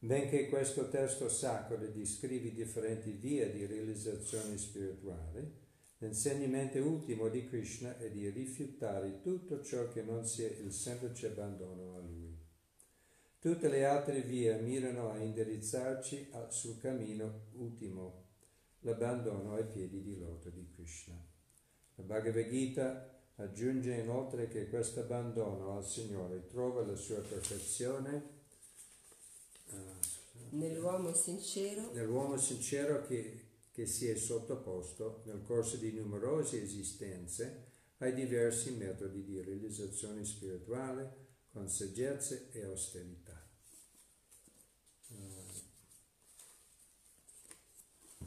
Benché questo testo sacro descrivi differenti vie di realizzazione spirituale, l'insegnamento ultimo di Krishna è di rifiutare tutto ciò che non sia il semplice abbandono a Lui. Tutte le altre vie mirano a indirizzarci sul cammino ultimo, l'abbandono ai piedi di loto di Krishna. La Bhagavad Gita aggiunge inoltre che questo abbandono al Signore trova la sua perfezione eh, Nell'uomo sincero nell'uomo sincero che, che si è sottoposto nel corso di numerose esistenze ai diversi metodi di realizzazione spirituale con saggezza e austerità. Eh,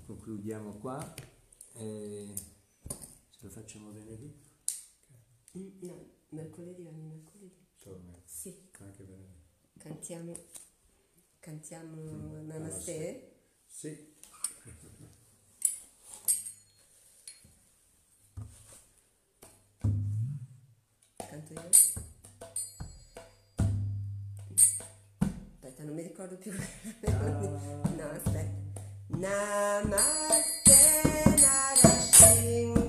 concludiamo qua e ce lo facciamo venerdì? Mm, No, mercoledì ogni mercoledì. Me, Sì, anche venerdì. cantiamo, cantiamo Mm, Namaste. Sì. Canto io? Aspetta, non mi ricordo più. no, aspetta. Namaste Narasingaya.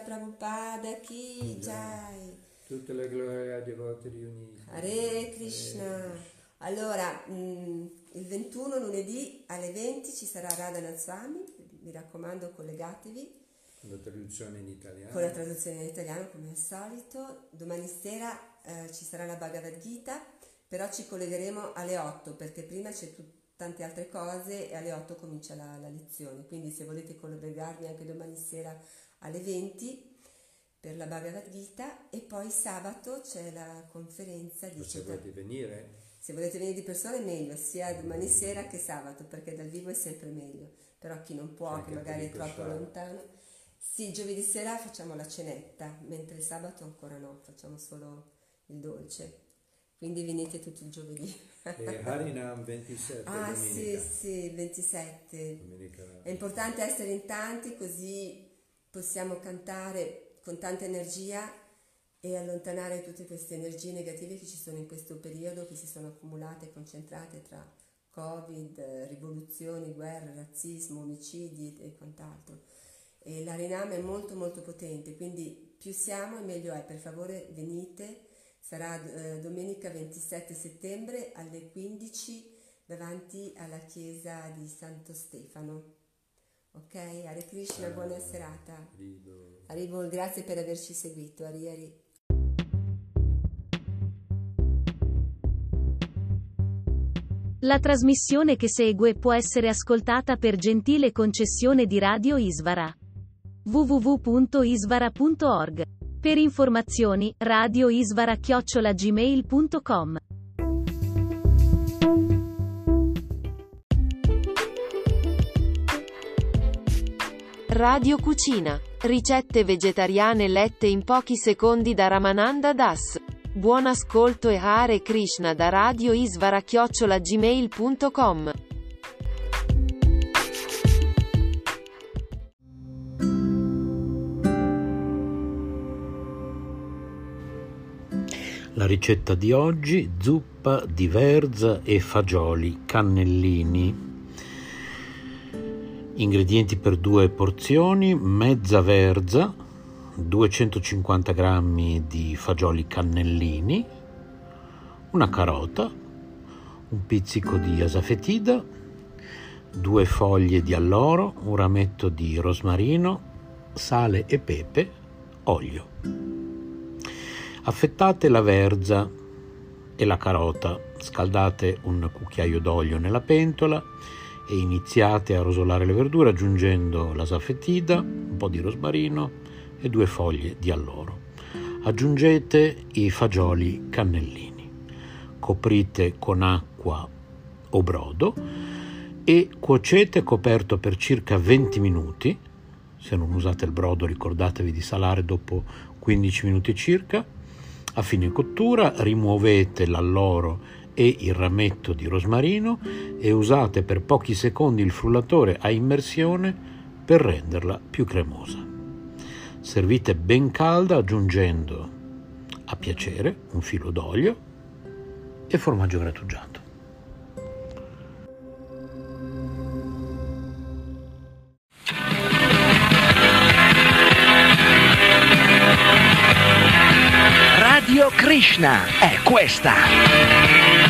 Prabhupada Ki Jai. Tutte le glorie ai devoti riuniti. Hare Krishna. Allora, mm, il 21 lunedì alle 20 ci sarà Radha Swami, mi raccomando collegatevi Con la traduzione in italiano. con la traduzione in italiano come al solito. Domani sera eh, ci sarà la Bhagavad Gita, però ci collegheremo alle 8 perché prima c'è tut- tante altre cose e alle 8 comincia la, la lezione. Quindi se volete collegarvi anche domani sera alle 20 per la Bhagavad Gita e poi sabato c'è la conferenza di se volete venire, se volete venire di persona è meglio, sia domani sera che sabato, perché dal vivo è sempre meglio. Però chi non può, che magari è troppo riposare. lontano. Sì, giovedì sera facciamo la cenetta, mentre il sabato ancora no, facciamo solo il dolce. Quindi venite tutto il giovedì. e Harinam 27 ah sì, domenica. sì, il 27. Domenica. È importante essere in tanti così possiamo cantare con tanta energia e allontanare tutte queste energie negative che ci sono in questo periodo, che si sono accumulate e concentrate tra Covid, eh, rivoluzioni, guerre, razzismo, omicidi e quant'altro. E l'Arinam è molto molto potente, quindi più siamo e meglio è. Per favore venite, sarà eh, domenica 27 settembre alle 15 davanti alla chiesa di Santo Stefano. Ok, Hare Krishna, buona serata. Rido. Arrivo, grazie per averci seguito. Ari, Ari. La trasmissione che segue può essere ascoltata per gentile concessione di Radio Isvara. www.isvara.org. Per informazioni, radioisvara-gmail.com. Radio Cucina. Ricette vegetariane lette in pochi secondi da Ramananda Das. Buon ascolto e Hare Krishna da Radio Isvara gmail.com. La ricetta di oggi, zuppa di verza e fagioli cannellini. Ingredienti per due porzioni, mezza verza, 250 g di fagioli cannellini, una carota, un pizzico di asafetida, due foglie di alloro, un rametto di rosmarino, sale e pepe, olio. Affettate la verza e la carota, scaldate un cucchiaio d'olio nella pentola e iniziate a rosolare le verdure aggiungendo la saffetida, un po' di rosmarino e due foglie di alloro. Aggiungete i fagioli cannellini, coprite con acqua o brodo e cuocete coperto per circa 20 minuti. Se non usate il brodo ricordatevi di salare dopo 15 minuti circa. A fine cottura rimuovete l'alloro e il rametto di rosmarino e usate per pochi secondi il frullatore a immersione per renderla più cremosa. Servite ben calda aggiungendo a piacere un filo d'olio e formaggio grattugiato. Radio Krishna è questa.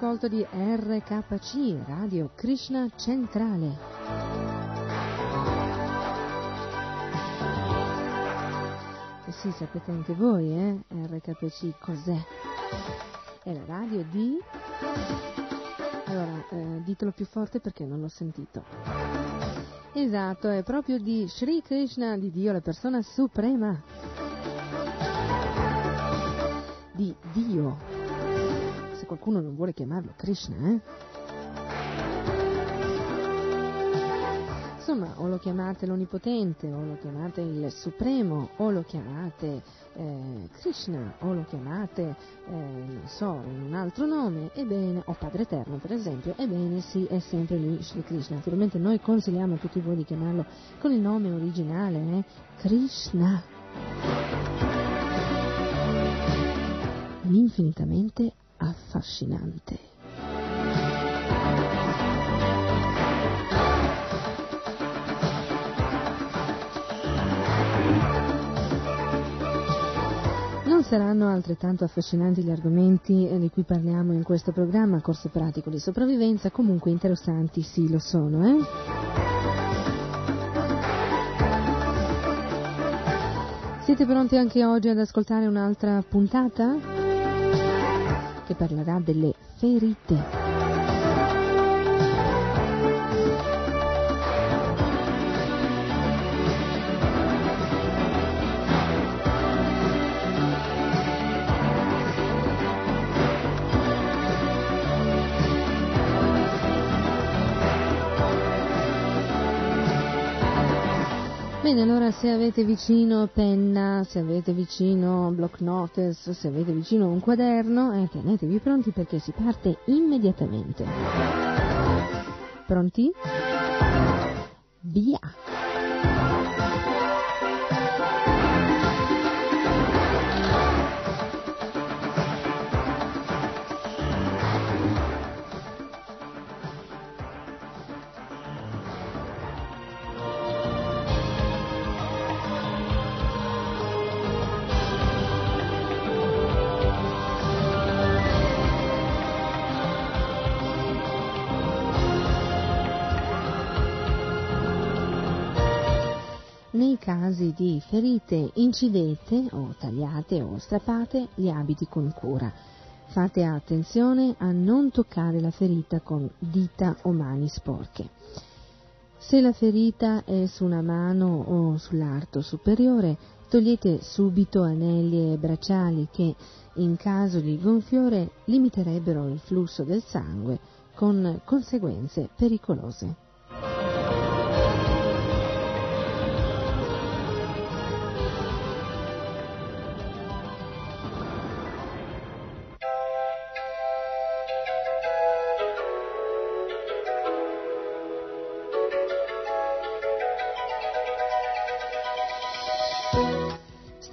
All'ascolto di RKC, Radio Krishna Centrale. E sì, sapete anche voi, eh? RKC cos'è? È la radio di... Allora, eh, ditelo più forte perché non l'ho sentito. Esatto, è proprio di Sri Krishna, di Dio, la persona suprema. Di Dio. Qualcuno non vuole chiamarlo Krishna, eh? Insomma, o lo chiamate l'Onnipotente, o lo chiamate il Supremo, o lo chiamate eh, Krishna, o lo chiamate, eh, non so, un altro nome, ebbene, o Padre Eterno per esempio, ebbene sì, è sempre lui Sri Krishna. Naturalmente noi consigliamo a tutti voi di chiamarlo con il nome originale, eh? Krishna. Infinitamente affascinante. Non saranno altrettanto affascinanti gli argomenti eh, di cui parliamo in questo programma, corso pratico di sopravvivenza, comunque interessanti sì lo sono, eh? Siete pronti anche oggi ad ascoltare un'altra puntata? Che parlerà delle ferite. Bene, allora se avete vicino penna, se avete vicino block notice, se avete vicino un quaderno, eh, tenetevi pronti perché si parte immediatamente. Pronti? Via! Nei casi di ferite incidete o tagliate o strappate gli abiti con cura. Fate attenzione a non toccare la ferita con dita o mani sporche. Se la ferita è su una mano o sull'arto superiore, togliete subito anelli e bracciali che, in caso di gonfiore, limiterebbero il flusso del sangue con conseguenze pericolose.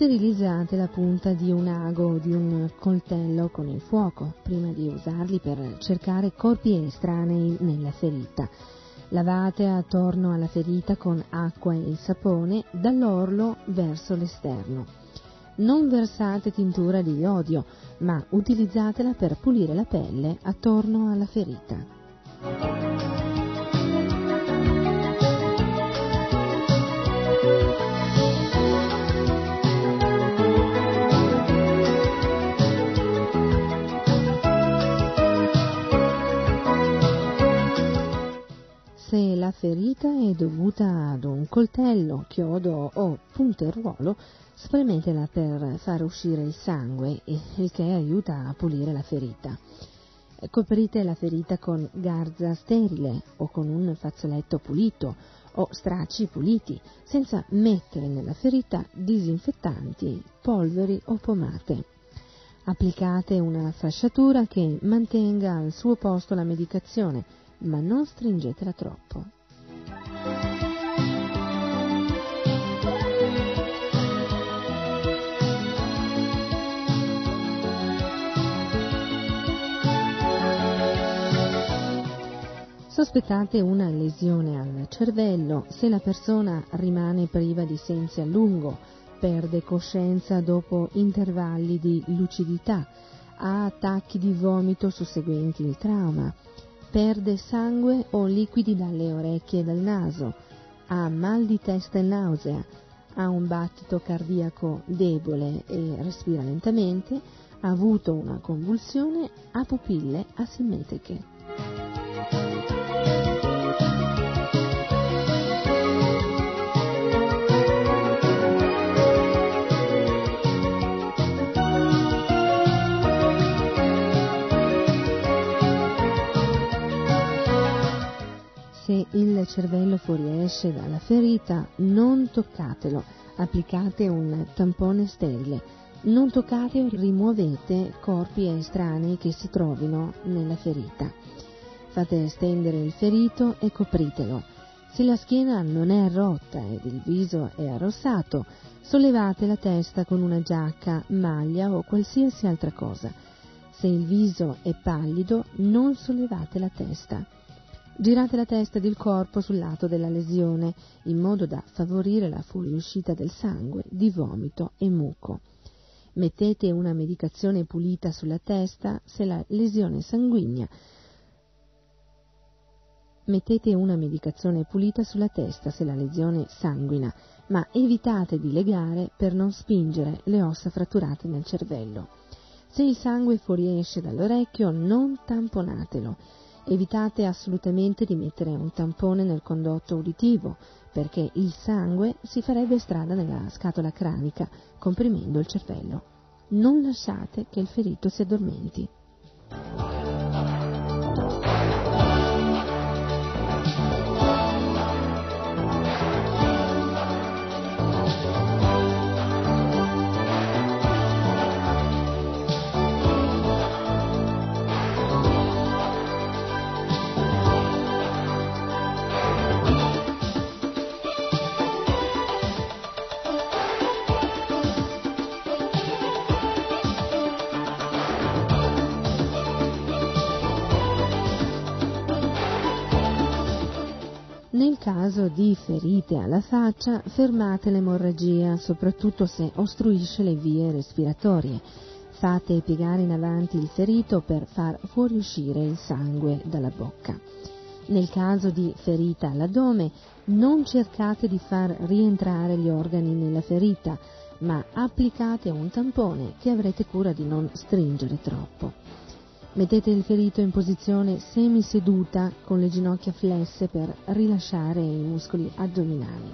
Sterilizzate la punta di un ago o di un coltello con il fuoco prima di usarli per cercare corpi estranei nella ferita. Lavate attorno alla ferita con acqua e sapone dall'orlo verso l'esterno. Non versate tintura di iodio, ma utilizzatela per pulire la pelle attorno alla ferita. La ferita è dovuta ad un coltello, chiodo o punteruolo, spremetela per far uscire il sangue, il che aiuta a pulire la ferita. Coprite la ferita con garza sterile o con un fazzoletto pulito o stracci puliti, senza mettere nella ferita disinfettanti, polveri o pomate. Applicate una fasciatura che mantenga al suo posto la medicazione, ma non stringetela troppo. Sospettate una lesione al cervello. Se la persona rimane priva di sensi a lungo, perde coscienza dopo intervalli di lucidità, ha attacchi di vomito susseguenti il trauma, perde sangue o liquidi dalle orecchie e dal naso, ha mal di testa e nausea, ha un battito cardiaco debole e respira lentamente, ha avuto una convulsione, ha pupille asimmetriche. Se il cervello fuoriesce dalla ferita, non toccatelo, applicate un tampone sterile. Non toccate o rimuovete corpi estranei che si trovino nella ferita. Fate stendere il ferito e copritelo. Se la schiena non è rotta ed il viso è arrossato, sollevate la testa con una giacca, maglia o qualsiasi altra cosa. Se il viso è pallido, non sollevate la testa. Girate la testa ed il corpo sul lato della lesione, in modo da favorire la fuoriuscita del sangue, di vomito e muco. Mettete una medicazione pulita sulla testa se la lesione sanguigna. Mettete una medicazione pulita sulla testa se la lesione sanguina, ma evitate di legare per non spingere le ossa fratturate nel cervello. Se il sangue fuoriesce dall'orecchio, non tamponatelo Evitate assolutamente di mettere un tampone nel condotto uditivo, perché il sangue si farebbe strada nella scatola cranica, comprimendo il cervello. Non lasciate che il ferito si addormenti. Nel caso di ferite alla faccia, fermate l'emorragia, soprattutto se ostruisce le vie respiratorie. Fate piegare in avanti il ferito per far fuoriuscire il sangue dalla bocca. Nel caso di ferita all'addome, non cercate di far rientrare gli organi nella ferita, ma applicate un tampone che avrete cura di non stringere troppo. Mettete il ferito in posizione semiseduta con le ginocchia flesse per rilasciare i muscoli addominali.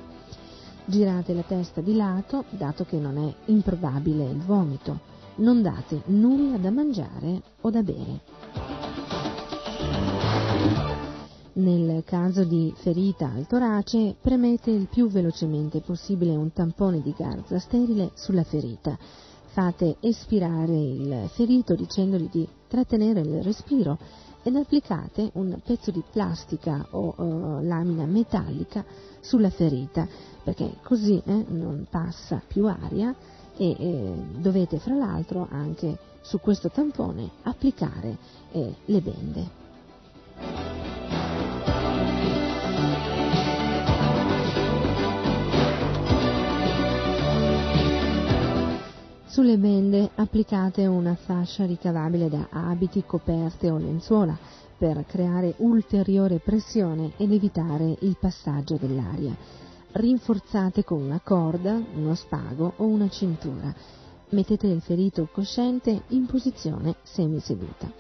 Girate la testa di lato, dato che non è improbabile il vomito. Non date nulla da mangiare o da bere. Nel caso di ferita al torace, premete il più velocemente possibile un tampone di garza sterile sulla ferita fate espirare il ferito dicendogli di trattenere il respiro ed applicate un pezzo di plastica o uh, lamina metallica sulla ferita perché così eh, non passa più aria e eh, dovete fra l'altro anche su questo tampone applicare eh, le bende. Sulle bende applicate una fascia ricavabile da abiti, coperte o lenzuola per creare ulteriore pressione ed evitare il passaggio dell'aria. Rinforzate con una corda, uno spago o una cintura. Mettete il ferito cosciente in posizione semiseduta.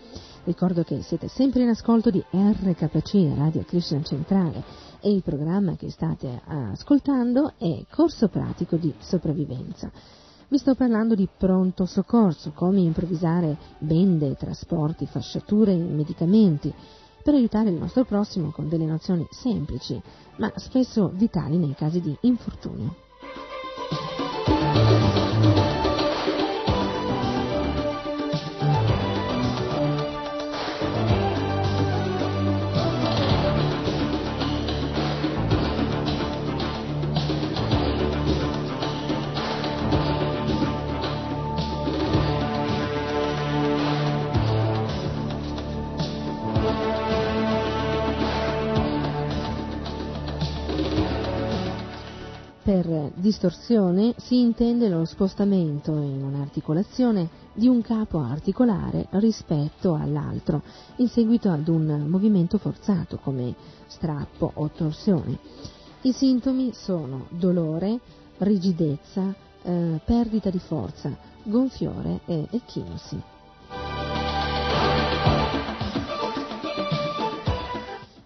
Ricordo che siete sempre in ascolto di RKC, Radio Krishna Centrale, e il programma che state ascoltando è Corso Pratico di Sopravvivenza. Vi sto parlando di pronto soccorso, come improvvisare bende, trasporti, fasciature medicamenti per aiutare il nostro prossimo con delle nozioni semplici, ma spesso vitali nei casi di infortunio. Distorsione si intende lo spostamento in un'articolazione di un capo articolare rispetto all'altro in seguito ad un movimento forzato come strappo o torsione. I sintomi sono dolore, rigidezza, eh, perdita di forza, gonfiore e echinosi.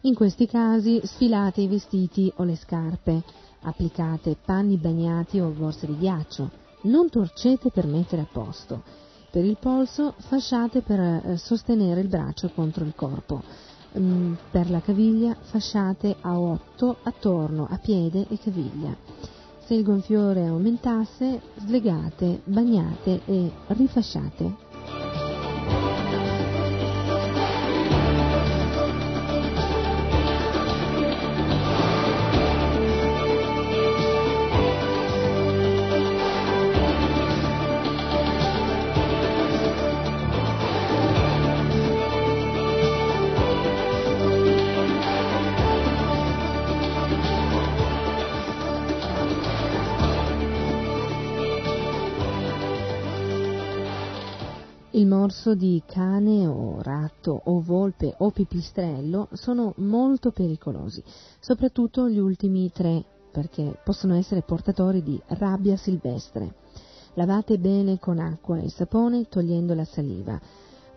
In questi casi sfilate i vestiti o le scarpe, applicate panni bagnati o borse di ghiaccio, non torcete per mettere a posto. Per il polso fasciate per eh, sostenere il braccio contro il corpo. Mm, per la caviglia fasciate a 8 attorno a piede e caviglia. Se il gonfiore aumentasse, slegate, bagnate e rifasciate. Morso di cane o ratto o volpe o pipistrello sono molto pericolosi, soprattutto gli ultimi tre, perché possono essere portatori di rabbia silvestre. Lavate bene con acqua e sapone togliendo la saliva.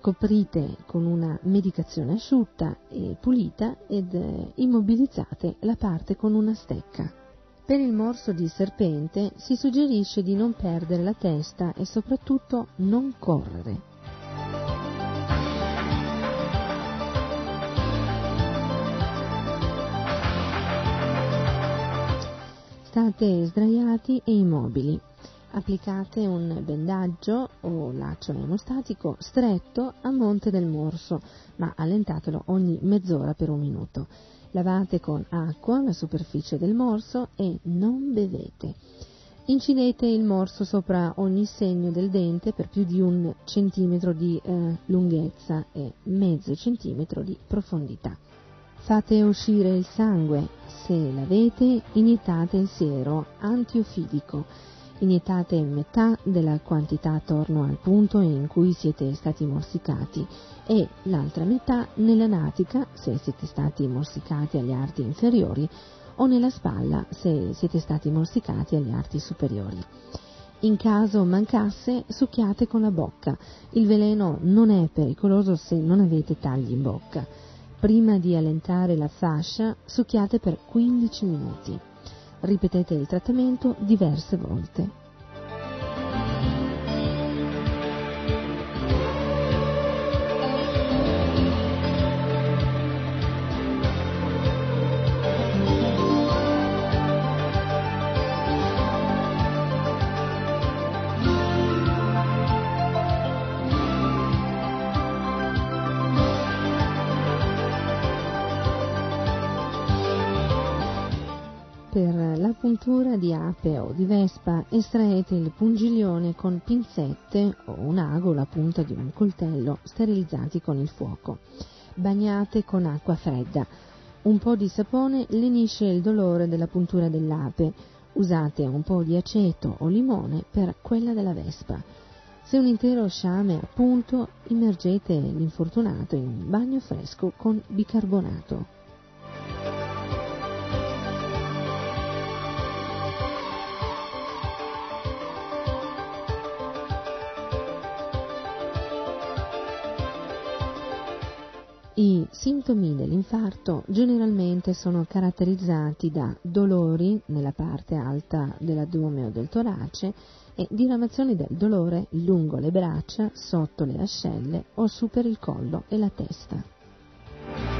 Coprite con una medicazione asciutta e pulita ed eh, immobilizzate la parte con una stecca. Per il morso di serpente si suggerisce di non perdere la testa e soprattutto non correre. State sdraiati e immobili. Applicate un bendaggio o laccio emostatico stretto a monte del morso, ma allentatelo ogni mezz'ora per un minuto. Lavate con acqua la superficie del morso e non bevete. Incidete il morso sopra ogni segno del dente per più di un centimetro di eh, lunghezza e mezzo centimetro di profondità. Fate uscire il sangue. Se l'avete, iniettate il siero antiofidico. Iniettate metà della quantità attorno al punto in cui siete stati morsicati e l'altra metà nella natica se siete stati morsicati agli arti inferiori o nella spalla se siete stati morsicati agli arti superiori. In caso mancasse, succhiate con la bocca. Il veleno non è pericoloso se non avete tagli in bocca. Prima di allentare la fascia, succhiate per 15 minuti. Ripetete il trattamento diverse volte. Ape o di vespa estraete il pungiglione con pinzette o un ago la punta di un coltello sterilizzati con il fuoco. Bagnate con acqua fredda. Un po' di sapone lenisce il dolore della puntura dell'ape. Usate un po' di aceto o limone per quella della vespa. Se un intero sciame è a punto, immergete l'infortunato in un bagno fresco con bicarbonato. I sintomi dell'infarto generalmente sono caratterizzati da dolori nella parte alta dell'addome o del torace e diramazioni del dolore lungo le braccia, sotto le ascelle o su per il collo e la testa.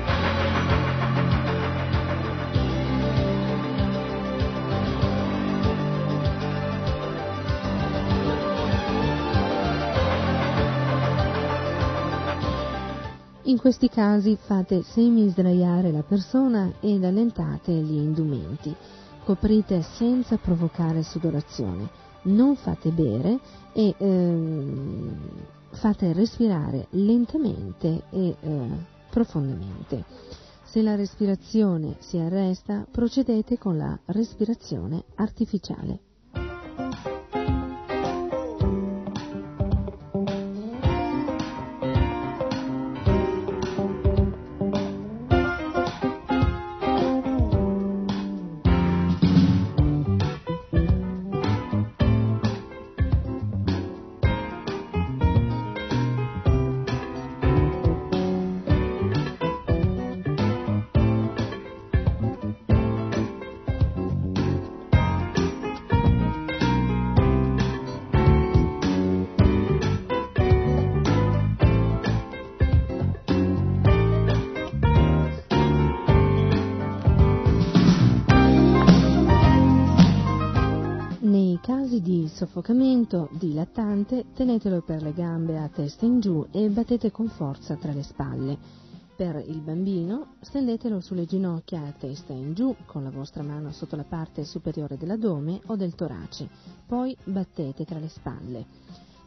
In questi casi fate semi sdraiare la persona ed allentate gli indumenti. Coprite senza provocare sudorazione. Non fate bere e ehm, fate respirare lentamente e eh, profondamente. Se la respirazione si arresta, procedete con la respirazione artificiale. Soffocamento dilattante tenetelo per le gambe a testa in giù e battete con forza tra le spalle. Per il bambino stendetelo sulle ginocchia a testa in giù con la vostra mano sotto la parte superiore dell'addome o del torace, poi battete tra le spalle.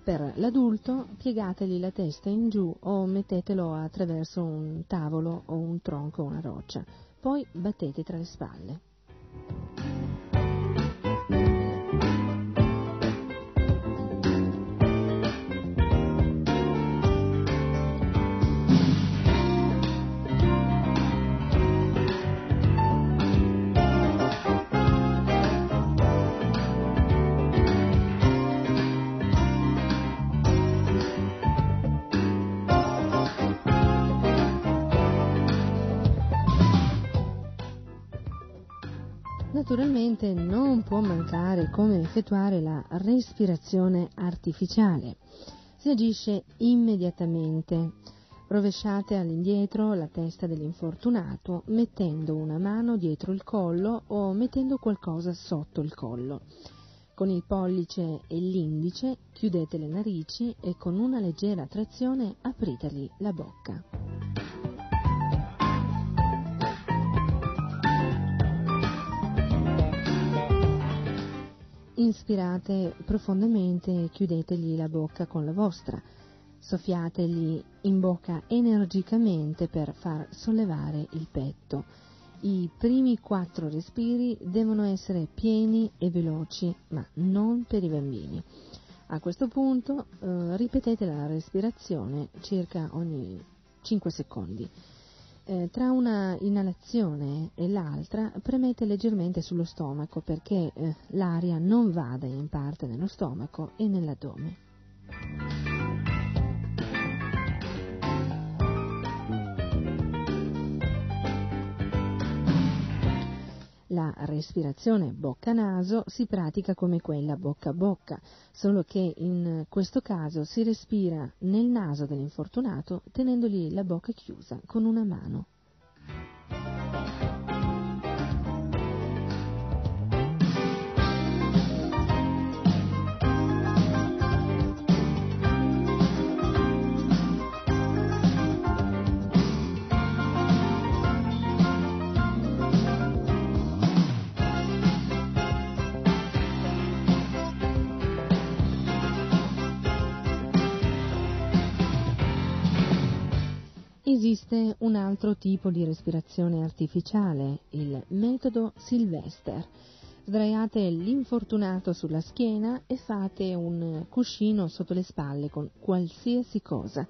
Per l'adulto piegategli la testa in giù o mettetelo attraverso un tavolo o un tronco o una roccia, poi battete tra le spalle. Naturalmente non può mancare come effettuare la respirazione artificiale. Si agisce immediatamente. Rovesciate all'indietro la testa dell'infortunato mettendo una mano dietro il collo o mettendo qualcosa sotto il collo. Con il pollice e l'indice chiudete le narici e con una leggera trazione apritegli la bocca. Inspirate profondamente e chiudetegli la bocca con la vostra. Soffiategli in bocca energicamente per far sollevare il petto. I primi quattro respiri devono essere pieni e veloci, ma non per i bambini. A questo punto eh, ripetete la respirazione circa ogni 5 secondi. Eh, tra una inalazione e l'altra premete leggermente sullo stomaco perché eh, l'aria non vada in parte nello stomaco e nell'addome. La respirazione bocca-naso si pratica come quella bocca-bocca, solo che in questo caso si respira nel naso dell'infortunato tenendogli la bocca chiusa con una mano. Esiste un altro tipo di respirazione artificiale, il metodo Sylvester. Sdraiate l'infortunato sulla schiena e fate un cuscino sotto le spalle con qualsiasi cosa.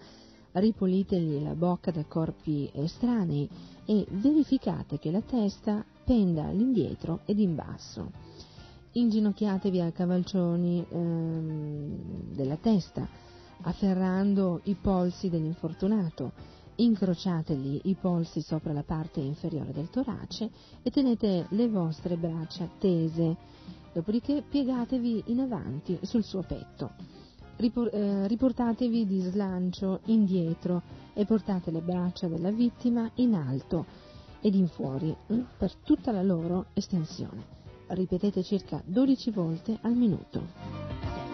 Ripulitegli la bocca da corpi estranei e verificate che la testa penda all'indietro ed in basso. Inginocchiatevi a cavalcioni ehm, della testa, afferrando i polsi dell'infortunato incrociategli i polsi sopra la parte inferiore del torace e tenete le vostre braccia tese, dopodiché piegatevi in avanti sul suo petto. Eh, riportatevi di slancio indietro e portate le braccia della vittima in alto ed in fuori mm, per tutta la loro estensione. Ripetete circa 12 volte al minuto.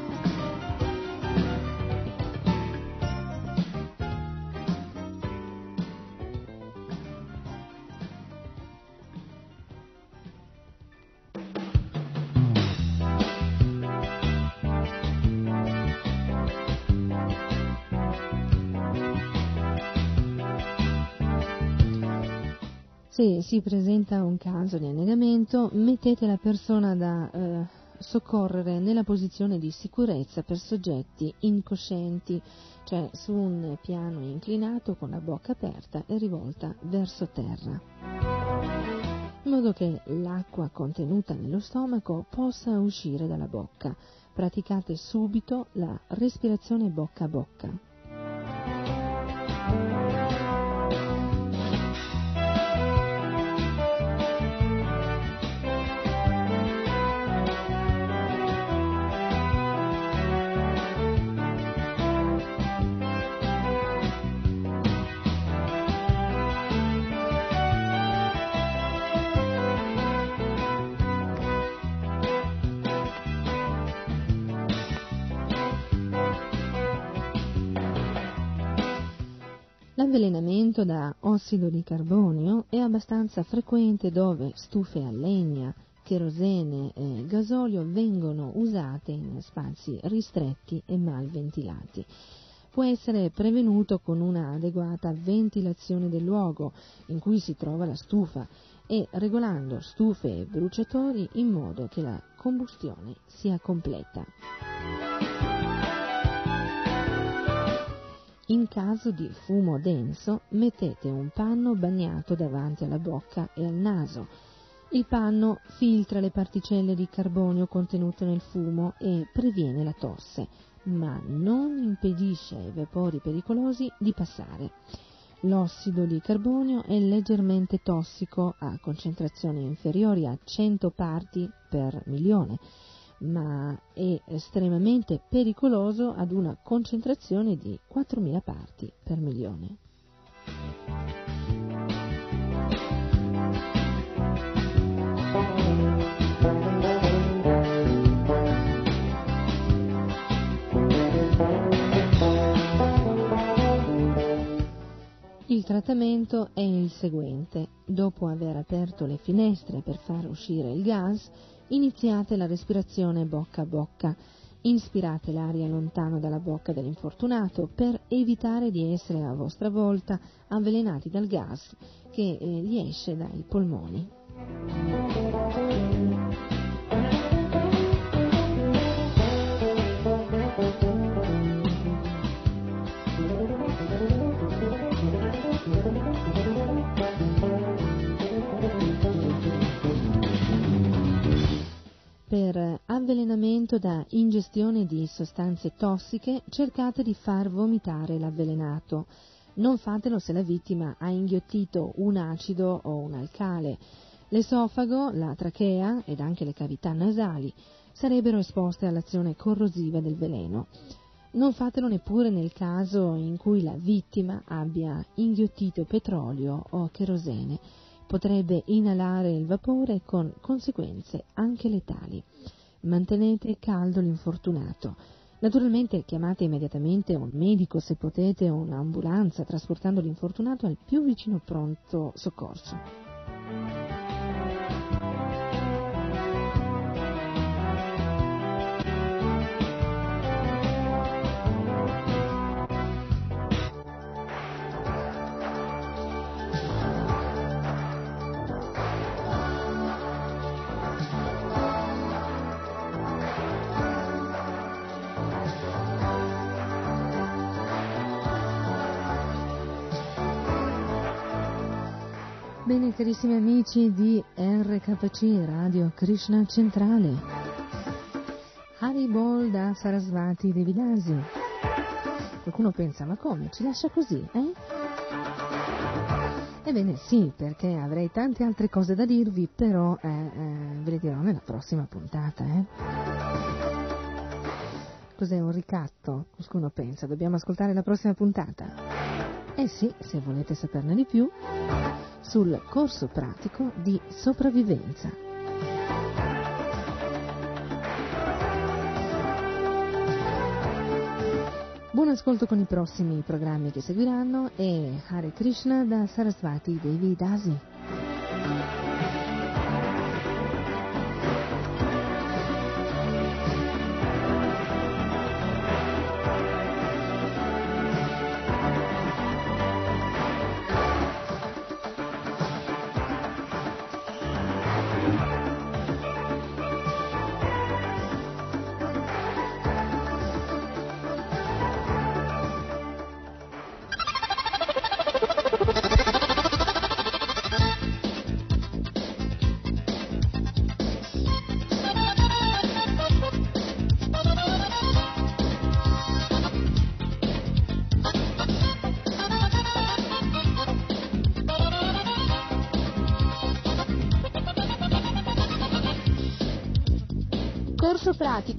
Se si presenta un caso di annegamento, mettete la persona da eh, soccorrere nella posizione di sicurezza per soggetti incoscienti, cioè su un piano inclinato con la bocca aperta e rivolta verso terra, in modo che l'acqua contenuta nello stomaco possa uscire dalla bocca. Praticate subito la respirazione bocca a bocca. L'avvelenamento da ossido di carbonio è abbastanza frequente dove stufe a legna, cherosene e gasolio vengono usate in spazi ristretti e mal ventilati. Può essere prevenuto con una adeguata ventilazione del luogo in cui si trova la stufa e regolando stufe e bruciatori in modo che la combustione sia completa. In caso di fumo denso, mettete un panno bagnato davanti alla bocca e al naso. Il panno filtra le particelle di carbonio contenute nel fumo e previene la tosse, ma non impedisce ai vapori pericolosi di passare. L'ossido di carbonio è leggermente tossico a concentrazioni inferiori a 100 parti per milione ma è estremamente pericoloso ad una concentrazione di 4.000 parti per milione. Il trattamento è il seguente. Dopo aver aperto le finestre per far uscire il gas, iniziate la respirazione bocca a bocca. Inspirate l'aria lontano dalla bocca dell'infortunato per evitare di essere a vostra volta avvelenati dal gas che eh, gli esce dai polmoni. Per avvelenamento da ingestione di sostanze tossiche cercate di far vomitare l'avvelenato. Non fatelo se la vittima ha inghiottito un acido o un alcale. L'esofago, la trachea ed anche le cavità nasali sarebbero esposte all'azione corrosiva del veleno. Non fatelo neppure nel caso in cui la vittima abbia inghiottito petrolio o cherosene potrebbe inalare il vapore con conseguenze anche letali. Mantenete caldo l'infortunato. Naturalmente chiamate immediatamente un medico se potete o un'ambulanza trasportando l'infortunato al più vicino pronto soccorso. Bene carissimi amici di RKC Radio Krishna Centrale, Haribol da Sarasvati Devidasi. Qualcuno pensa, ma come? Ci lascia così, eh? Ebbene sì, perché avrei tante altre cose da dirvi, però eh, eh, ve le dirò nella prossima puntata, eh? Cos'è un ricatto? Qualcuno pensa, dobbiamo ascoltare la prossima puntata? Eh sì, se volete saperne di più, sul corso pratico di sopravvivenza. Buon ascolto con i prossimi programmi che seguiranno e Hare Krishna da Sarasvati Devi Dasi.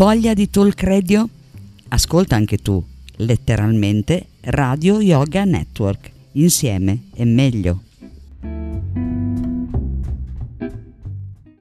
Voglia di talk radio? Ascolta anche tu, letteralmente Radio Yoga Network. Insieme è meglio.